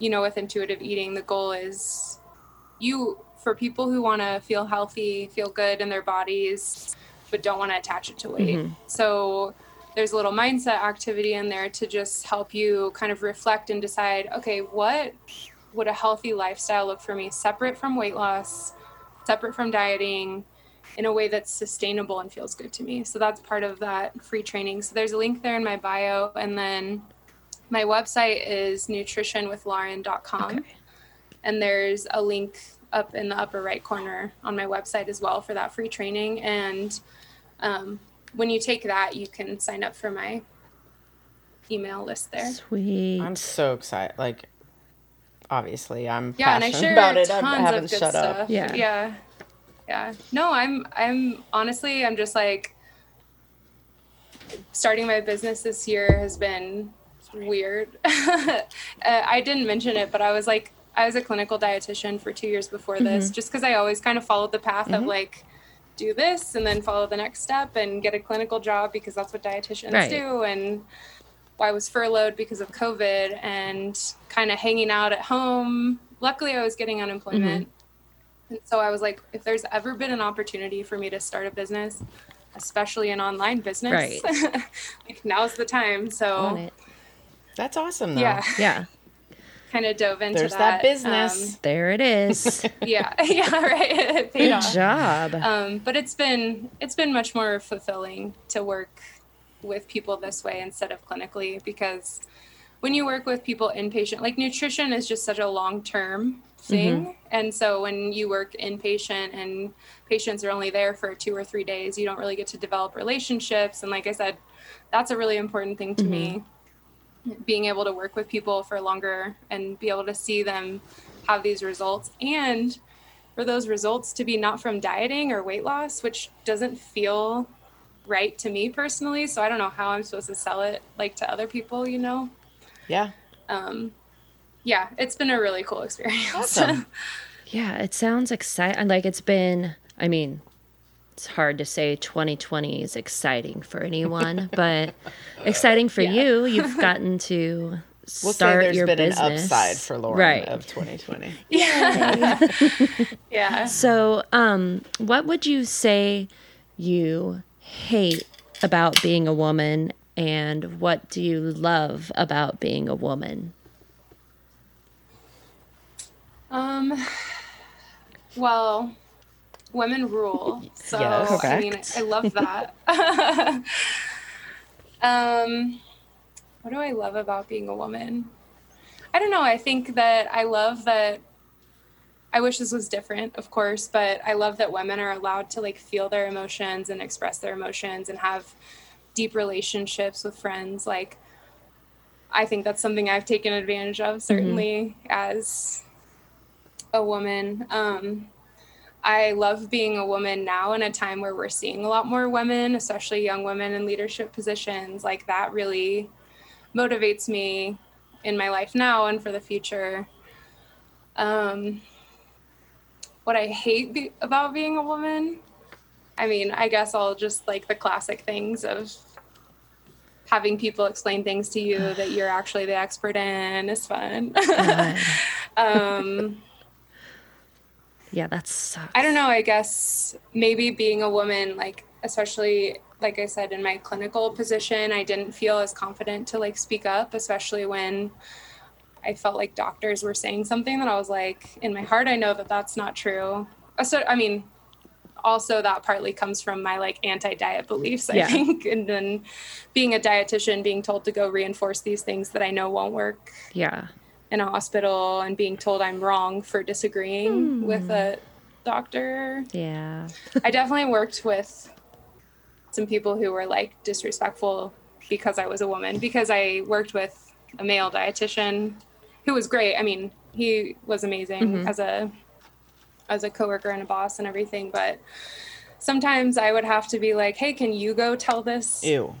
you know with intuitive eating the goal is you for people who want to feel healthy feel good in their bodies but don't want to attach it to weight mm-hmm. so there's a little mindset activity in there to just help you kind of reflect and decide okay what would a healthy lifestyle look for me separate from weight loss separate from dieting in a way that's sustainable and feels good to me. So that's part of that free training. So there's a link there in my bio. And then my website is nutritionwithlauren.com. Okay. And there's a link up in the upper right corner on my website as well for that free training. And um, when you take that, you can sign up for my email list there. Sweet. I'm so excited. Like, obviously, I'm yeah and i passionate share about it. tons I haven't of good shut stuff up. Yeah. yeah yeah no i'm i'm honestly i'm just like starting my business this year has been weird uh, i didn't mention it but i was like i was a clinical dietitian for two years before this just because i always kind of followed the path of like do this and then follow the next step and get a clinical job because that's what dietitians Right. do and I was furloughed because of COVID and kind of hanging out at home. Luckily, I was getting unemployment. Mm-hmm. And so I was like, if there's ever been an opportunity for me to start a business, especially an online business, Right. like now's the time. So. That's awesome, though. yeah, Yeah, kind of dove into There's that that, business. there it is. Um, yeah, yeah, right. Good off. job. Um, but it's been it's been much more fulfilling to work with people this way instead of clinically because when you work with people inpatient, like nutrition is just such a long term thing, and so when you work inpatient and patients are only there for two or three days, you don't really get to develop relationships. And like I said, that's a really important thing to me. Being able to work with people for longer and be able to see them have these results and for those results to be not from dieting or weight loss, which doesn't feel right to me personally. So I don't know how I'm supposed to sell it like to other people, you know? Yeah. Um, yeah, it's been a really cool experience. Awesome. Yeah, it sounds exciting. Like it's been, I mean, it's hard to say 2020 is exciting for anyone, but exciting for Yeah. you. You've gotten to We'll start say there's your been business. an upside for Lauren Right. of 2020. yeah. yeah. So, um, what would you say you hate about being a woman, and what do you love about being a woman? Um, well, women rule. So Yes. I mean, I love that. um, what do I love about being a woman? I don't know. I think that I love that. I wish this was different, of course, but I love that women are allowed to like feel their emotions and express their emotions and have deep relationships with friends. Like, I think that's something I've taken advantage of, certainly as a woman. Um, I love being a woman now in a time where we're seeing a lot more women, especially young women in leadership positions. Like that really motivates me in my life now and for the future. Um, what I hate be- about being a woman, I mean, I guess all just like the classic things of having people explain things to you that you're actually the expert in is fun. Um, yeah, that sucks. I don't know. I guess maybe being a woman, like, especially like I said, in my clinical position, I didn't feel as confident to like speak up, especially when I felt like doctors were saying something that I was like, in my heart, I know that that's not true. So, I mean, also that partly comes from my like anti-diet beliefs, I Yeah. think, and then being a dietitian, being told to go reinforce these things that I know won't work Yeah. In a hospital and being told I'm wrong for disagreeing hmm. with a doctor. Yeah. I definitely worked with some people who were like disrespectful because I was a woman, because I worked with a male dietitian who was great. I mean, he was amazing mm-hmm. as a as a coworker and a boss and everything, but sometimes I would have to be like, "Hey, can you go tell this Ew.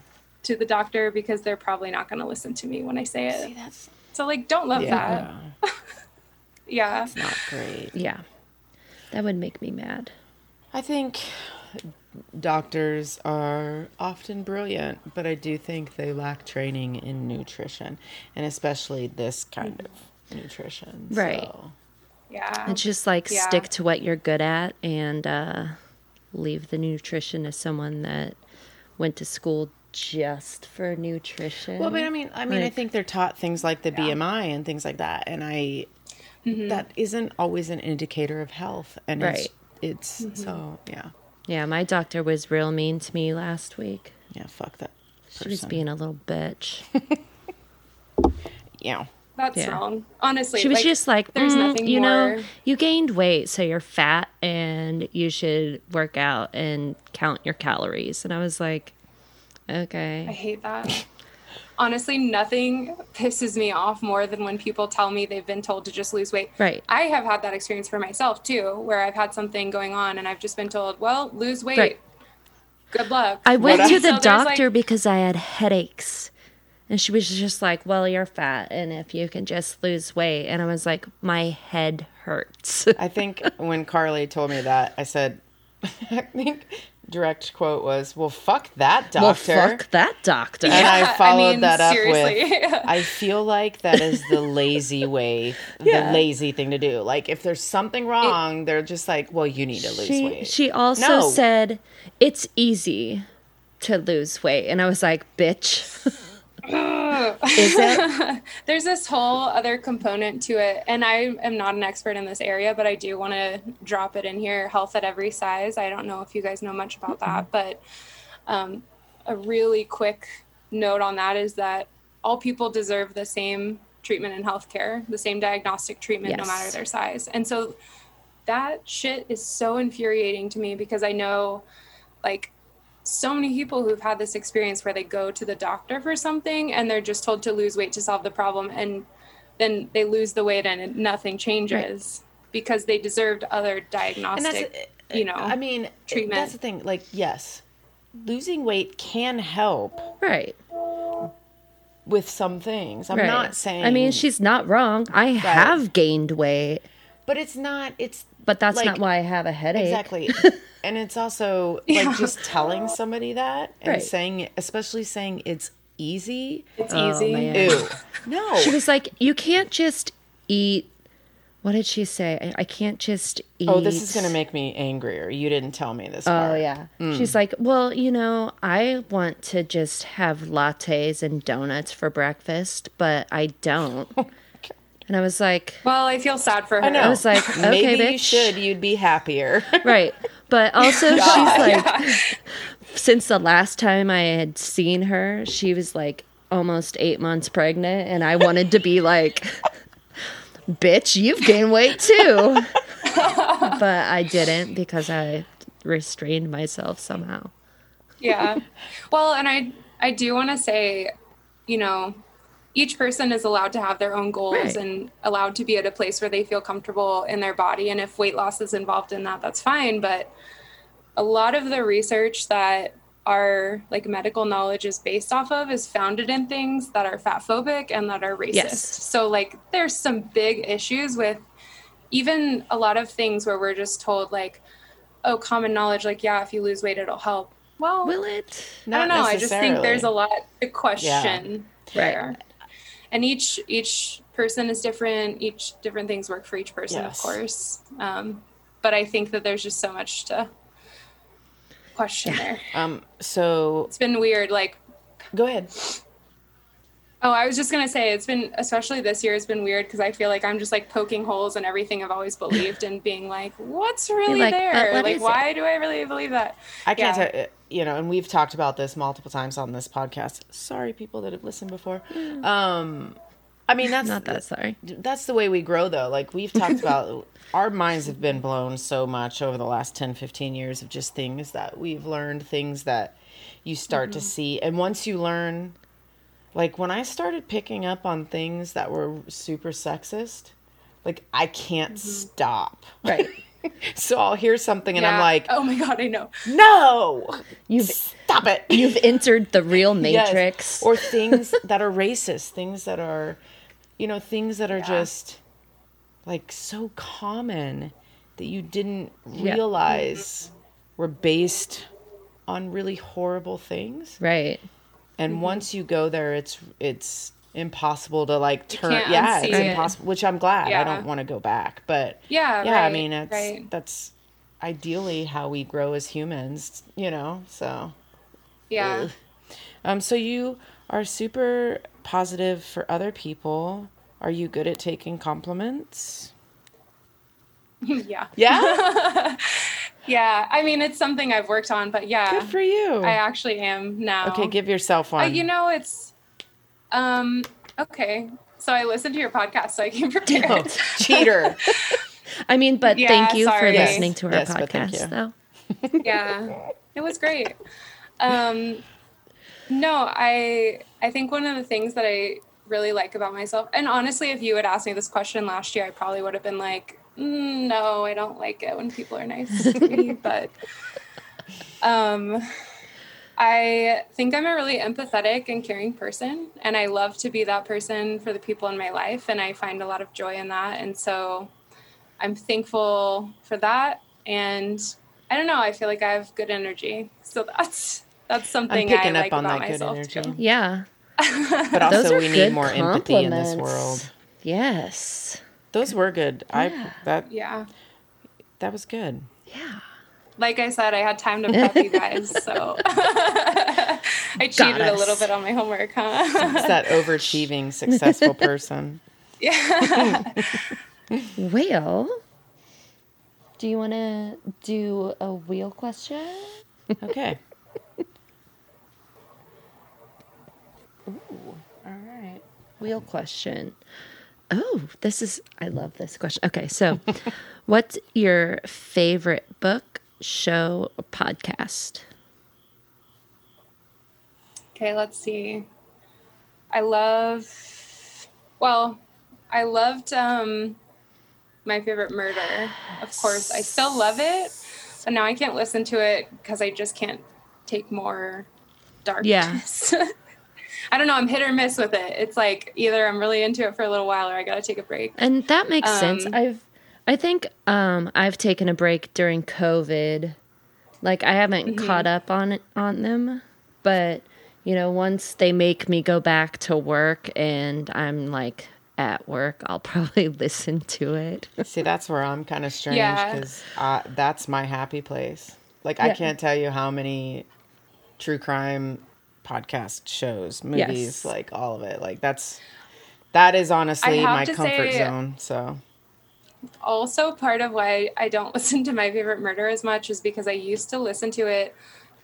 to the doctor because they're probably not going to listen to me when I say it." that's So like, don't love that. yeah, Yeah. it's not great. Yeah. That would make me mad. I think doctors are often brilliant, but I do think they lack training in nutrition, and especially this kind of nutrition. Right. So, Yeah. It's just like Yeah. stick to what you're good at and uh, leave the nutrition to someone that went to school just for nutrition. well, but I mean, I mean, I think they're taught things like the BMI and things like that, and I that isn't always an indicator of health, and Right. it's it's so yeah, yeah, my doctor was real mean to me last week. yeah, fuck that. She was being a little bitch. yeah. That's Yeah. wrong. Honestly, She was like, just like, there's "Mm, nothing you know, more- you gained weight, so you're fat, and you should work out and count your calories. And I was like, I hate that. Honestly, nothing pisses me off more than when people tell me they've been told to just lose weight. Right. I have had that experience for myself too, where I've had something going on and I've just been told, well, lose weight. Right. Good luck. I went What to the So there's, like- doctor because I had headaches. And she was just like, Well, you're fat. And if you can just lose weight. And I was like, My head hurts. I think when Carly told me that, I said, I think direct quote was, "Well, fuck that doctor." Well, fuck that doctor. And I Yeah, I followed mean, that up seriously. with, I feel like that is the lazy way, Yeah. the lazy thing to do. Like if there's something wrong, they're just like, well, you need to lose she, weight. she also No. said it's easy to lose weight, and I was like, bitch. Is it? There's this whole other component to it, and I am not an expert in this area, but I do want to drop it in here. Health at every size. I don't know if you guys know much about that, but um, a really quick note on that is that all people deserve the same treatment in healthcare, the same diagnostic treatment, no matter their size. And so that shit is so infuriating to me because I know, like, so many people who've had this experience where they go to the doctor for something and they're just told to lose weight to solve the problem and then they lose the weight and nothing changes because they deserved other and diagnostic uh, you know I mean, treatment. That's the thing. Like, yes, losing weight can help right. with some things. I'm right. not saying. I mean, she's not wrong. I have gained weight, but it's not. It's but that's Like, not why I have a headache. Exactly. and it's also like just telling somebody that and Right. saying, especially saying it's easy. it's Oh, easy man. Ew. No. She was like, "You can't just eat." What did she say? I, I can't just eat. oh, this is going to make me angrier. You didn't tell me this Oh part. yeah. Mm. She's like, "Well, you know, I want to just have lattes and donuts for breakfast, but I don't." and I was like, well i feel sad for her I know. I was like, "Okay, Maybe you should. You'd be happier. right. But also she's like since the last time I had seen her, she was like almost 8 months pregnant and I wanted to be like bitch, you've gained weight too. but I didn't because I restrained myself somehow. yeah well and i i do want to say you know each person is allowed to have their own goals Right. and allowed to be at a place where they feel comfortable in their body and if weight loss is involved in that that's fine but a lot of the research that our like medical knowledge is based off of is founded in things that are fat phobic and that are racist Yes. so like there's some big issues with even a lot of things where we're just told like oh common knowledge like yeah if you lose weight it'll help well Will it? I don't know. I just think there's a lot to question there. And each each person is different. Each different things work for each person, Yes. of course. Um, but I think that there's just so much to question there. Um. So It's been weird. Like, go ahead. Oh, I was just gonna say, it's been especially this year. It's been weird because I feel like I'm just like poking holes in everything I've always believed and being like, what's really like, there? what like, is it?" why do I really believe that? I can't, Yeah. tell you know, and we've talked about this multiple times on this podcast. Sorry, people that have listened before. Um, I mean, that's Not that sorry. that's the way we grow though like we've talked about our minds have been blown so much over the last 10 15 years of just things that we've learned things that you start to see and once you learn like when i started picking up on things that were super sexist like i can't mm-hmm. stop Right. so i'll hear something and i'm like oh my god, I know. no You've stop it you've entered the real Yes. matrix. or things that are racist things that are you know things that are just like so common that you didn't Yeah. realize were based on really horrible things right. And once you go there it's it's impossible to like turn yeah it's it. impossible which i'm glad i don't want to go back but Yeah, yeah i mean it's right. that's ideally how we grow as humans you know so Yeah. um, so you are super positive for other people. Are you good at taking compliments? yeah. Yeah, Yeah, I mean it's something I've worked on, but yeah, good for you. I actually am now. okay, give yourself Uh, one. you know, it's um okay. So I listened to your podcast, so I came prepared. Oh, cheater. I mean, but Yeah, thank you sorry. for listening to our Yes, podcast, though. yeah, it was great. Um, no, I I think one of the things that I really like about myself, and honestly, if you had asked me this question last year, I probably would have been like, no, I don't like it when people are nice to me, but um. I think I'm a really empathetic and caring person, and I love to be that person for the people in my life, and I find a lot of joy in that. And so I'm thankful for that. And I don't know. I feel like I have good energy, so that's that's something I'm picking I up like on about that good myself energy. too. Yeah. But Those also, are we need more empathy in this world. Yes. Those were good. I that Yeah. that was good. Yeah. Like I said, I had time to prep you guys, so I cheated a little bit on my homework, huh? It's that overachieving, successful person. Yeah. well, do you want to do a wheel question? Okay. Ooh, all right. Wheel question. Oh, this is, I love this question. Okay, so what's your favorite book, show, or podcast? Okay, let's see. I love, well, I loved um, my favorite murder. Of course, I still love it, but now I can't listen to it because I just can't take more darkness. I don't know. I'm hit or miss with it. It's like either I'm really into it for a little while or I got to take a break. And that makes sense. Um, I've, I think um, I've taken a break during COVID. Like I haven't caught up on it, on them, but you know, once they make me go back to work and I'm like at work, I'll probably listen to it. See, that's where I'm kind of strange Yeah. because that's my happy place. Like, I can't tell you how many true crime podcast shows, movies, Yes. like all of it. Like, that's that is honestly my comfort say- zone. So, also part of why I don't listen to my favorite murder as much is because I used to listen to it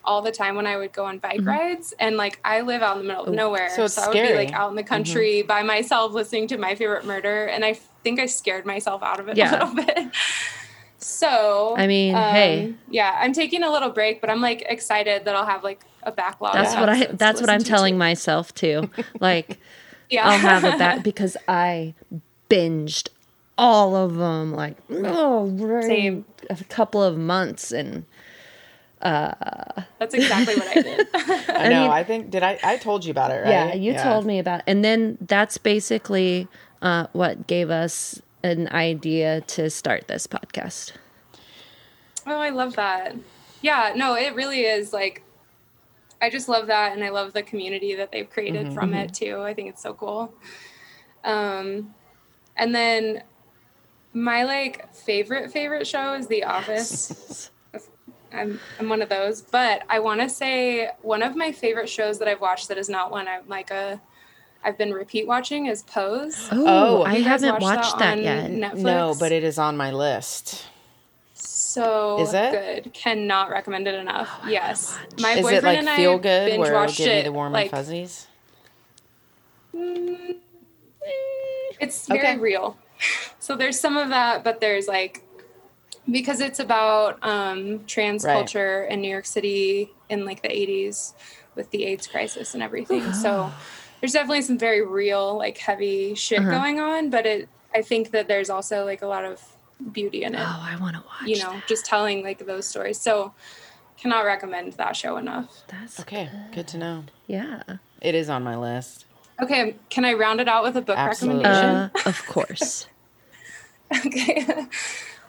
all the time when I would go on bike rides and like I live out in the middle of nowhere. So it's I would be like out in the country by myself listening to my favorite murder and I think I scared myself out of it Yeah. a little bit. So I mean, um, hey. yeah, I'm taking a little break, but I'm like excited that I'll have like a backlog. That's what I. That's what I'm listen to, telling myself too. Like Yeah, I'll have it back because I binged all of them like oh right, Same. a couple of months and That's exactly what I did. I know. mean- I think did I? I told you about it, right? yeah, you told me about it, and then that's basically uh, what gave us an idea to start this podcast. Oh, I love that. Yeah, no, it really is like I just love that and I love the community that they've created from it too. I think it's so cool. Um and then my like favorite favorite show is The Office. I'm I'm one of those, but I want to say one of my favorite shows that I've watched that is not one I'm like a I've been repeat watching is Pose. Oh, Oh, I haven't watched watched that, on yet. Netflix? No, but it is on my list. So Is it? good. Cannot recommend it enough. yes, my Is boyfriend it like and I feel good binge where watched it. the warm like, and fuzzies? It's very Okay. real. So there's some of that, but there's like because it's about um, trans Right. culture in New York City in like the 80s with the AIDS crisis and everything. so there's definitely some very real, like heavy shit Uh-huh. going on, but it I think that there's also like a lot of beauty in it. Oh, I want to watch. you know, that. just telling like those stories. So cannot recommend that show enough. that's Okay, good to know. yeah. It is on my list. Okay, can I round it out with a book Absolutely. recommendation? Uh, of course. Okay.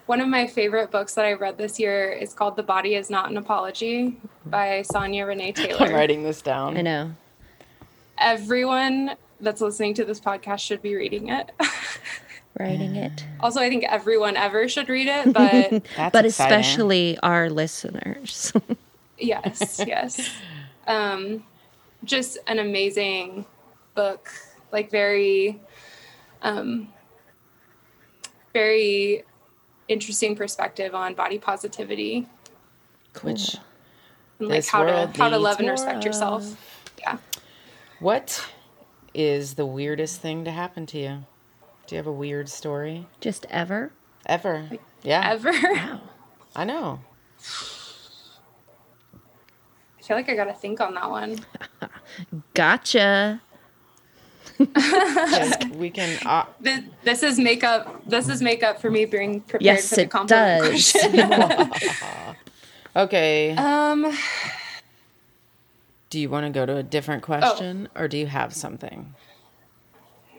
One of my favorite books that I read this year is called The Body Is Not an Apology by Sonya Renee Taylor. I'm writing this down. I know. Everyone that's listening to this podcast should be reading it. Writing it. also, I think everyone ever should read it, but but exciting. especially our listeners. yes, yes. Um, just an amazing book, like very, um, very interesting perspective on body positivity Which and like This how to how to love and more respect yourself. Yeah. what is the weirdest thing to happen to you? Do you have a weird story Just ever. ever? Yeah, Ever. Wow. I know. I feel like I got to think on that one. Gotcha. We can. Uh, This, this is makeup. This is makeup for me being prepared Yes, for the it compliment does. question. okay. um, do you want to go to a different question, or do you have something?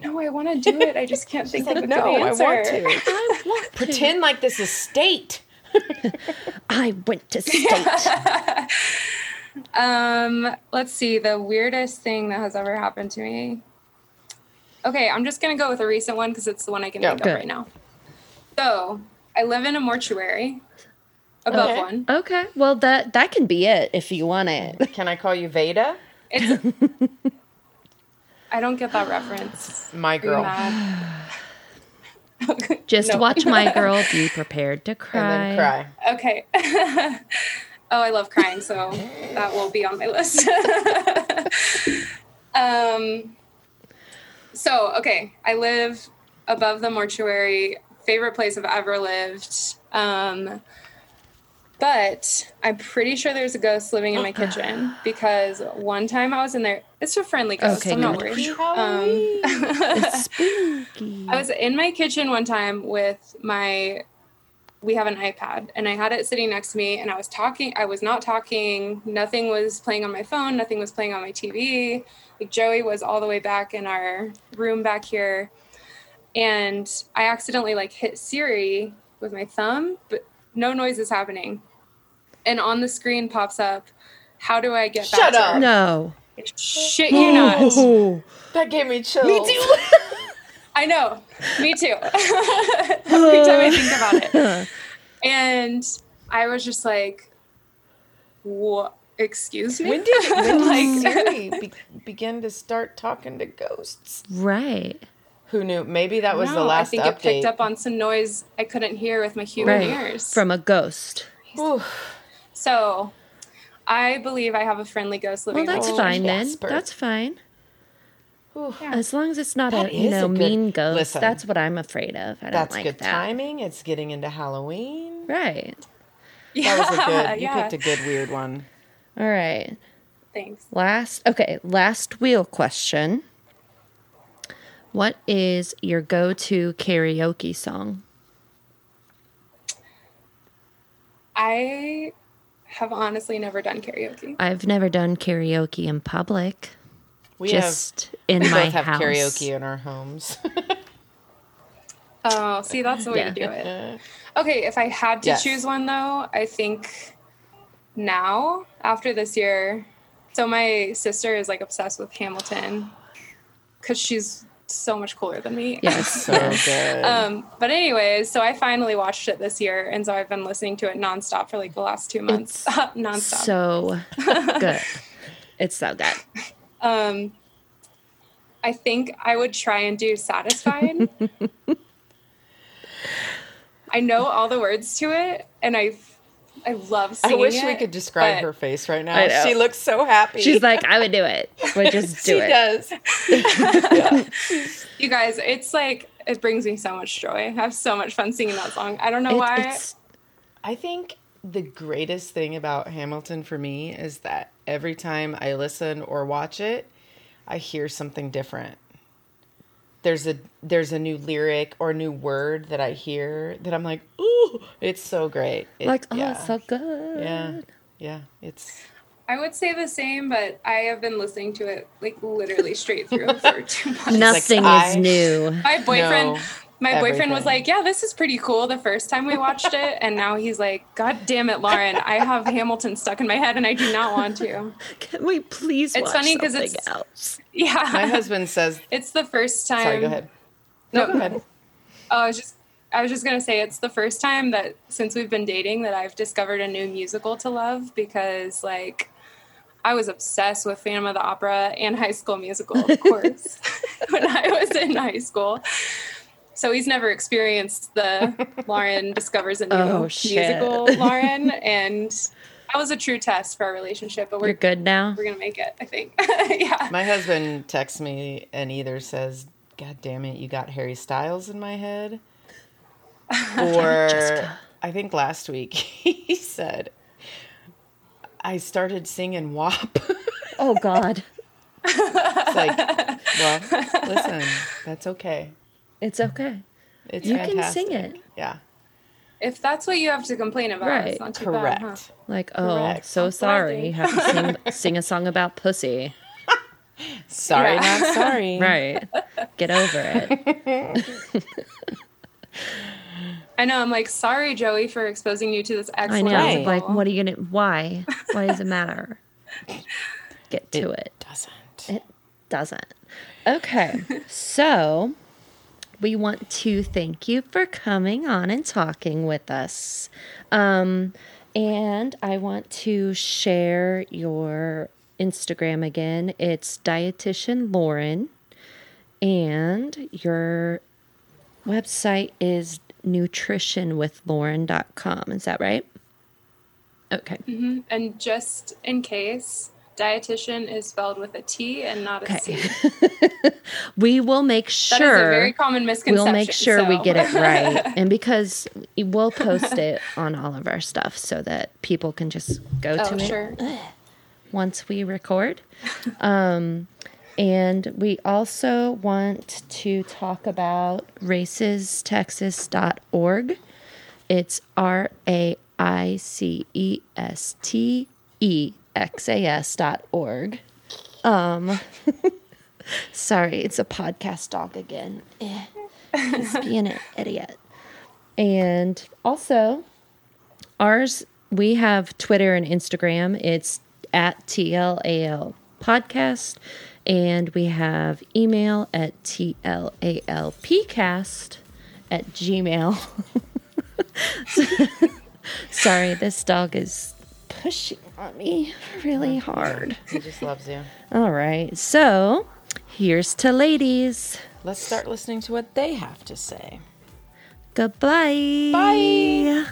No, I want to do it. I just can't think of a no, good I answer. want to. Pretend like this is state. I went to state. Um, let's see. The weirdest thing that has ever happened to me. Okay, I'm just gonna go with a recent one because it's the one I can Yeah, think good. of right now. So I live in a mortuary above Okay. one. okay, well that that can be it if you want it. Can I call you Vada? It's. I don't get that reference. My girl. Just No. watch my girl be prepared to cry. And then cry. Okay. oh, I love crying, so that will be on my list. um, so, okay, I live above the mortuary. Favorite place I've ever lived. Um, but I'm pretty sure there's a ghost living in my kitchen because one time I was in there. It's a friendly ghost. Okay, I'm not worried. Halloween. Um, it's spooky. I was in my kitchen one time with my we have an iPad and I had it sitting next to me and I was talking I was not talking nothing was playing on my phone nothing was playing on my TV like Joey was all the way back in our room back here and I accidentally like hit Siri with my thumb but no noise is happening and on the screen pops up how do I get Shut back Shut up. to no. shit you not. That gave me chills. Me too. I know. Me too. Every time I think about it. And I was just like, what? Excuse me? When did, when did Like- Siri be, begin to start talking to ghosts? Right. Who knew? Maybe that was the last I think update. it picked up on some noise I couldn't hear with my human Right. ears. From a ghost. Ooh, so I believe I have a friendly ghost living. Well, living that's next to fine then. Jasper. That's fine. Yeah. As long as it's not That a you know a good- mean ghost. listen. that's what I'm afraid of. I don't That's like good that. timing. It's getting into Halloween. Right. Yeah, That was a good. You yeah. picked a good weird one. All right. Thanks. Last okay, last wheel question. What is your go-to karaoke song? I have honestly never done karaoke. I've never done karaoke in public. We just have. in We my both have house. karaoke in our homes. Oh, see, that's the way Yeah. to do it. Okay, if I had to Yes. choose one though, I think now after this year. So my sister is like obsessed with Hamilton because she's so much cooler than me. Yes. so good. um, but anyways, so I finally watched it this year, and so I've been listening to it nonstop for like the last two months. It's nonstop. So good. It's so good. um, I think I would try and do "Satisfied." I know all the words to it, and I, I love singing. I singing wish we could describe her face right now. She looks so happy. She's like, I would do it. Would just do she it. does. You guys, it's like it brings me so much joy. I have so much fun singing that song. I don't know It- why. it's I think the greatest thing about Hamilton for me is that every time I listen or watch it, I hear something different. There's a there's a new lyric or a new word that I hear that I'm like, ooh, it's so great. It- like, oh, yeah, it's so good. yeah, yeah. It's I would say the same, but I have been listening to it like literally straight through for two months. Nothing I- is new. My boyfriend, know my boyfriend was like, "Yeah, this is pretty cool." The first time we watched it, and now he's like, "God damn it, Lauren! I have Hamilton stuck in my head, and I do not want to." Can we please It's watch funny 'cause something it's- else? Yeah, my husband says. it's the first time. Sorry, go ahead. No, No. go ahead. Oh, I was just I was just gonna say it's the first time that since we've been dating that I've discovered a new musical to love because like I was obsessed with Phantom of the Opera and High School Musical, of course, when I was in high school. So he's never experienced the Lauren discovers a new Oh, musical Lauren, and that was a true test for our relationship. But You're we're good now? we're gonna make it, I think. yeah. My husband texts me and either says, God damn it, you got Harry Styles in my head. Or I think last week he said, I started singing WAP. Oh, God. it's like, well, listen, that's okay. It's okay. It's You can sing it. Yeah, If that's what you have to complain about, Right. it's not too correct. bad. Huh? Like, oh, Correct. so That's what sorry. think. Have to sing, sing a song about pussy. Sorry, Yeah. not sorry. Right. Get over it. I know. I'm like, sorry, Joey, for exposing you to this I know. Right. Like, what are you gonna? Why? Why does it matter? Get to it. it. Doesn't. It doesn't. Okay, so we want to thank you for coming on and talking with us. Um, and I want to share your Instagram again. It's dietitian Lauren, and your website is nutritionwithlauren.com. Is that right? Okay. And just in case, dietitian is spelled with a T and not a C. Okay. we will make sure is a very common misconception. we'll make sure we get it right and because we'll post it on all of our stuff so that people can just go oh, to it sure. once we record um, and we also want to talk about raicestexas.org it's r-a-i-c-e-s-t-e-x-a-s dot org. Um sorry it's a podcast dog again. Eh, he's being an idiot. And also ours we have twitter and instagram. It's at tlal podcast. And we have email at tlalpcast at gmail. Sorry this dog is pushing on me really hard He just loves you. all right so here's to ladies Let's start listening to what they have to say. goodbye Bye.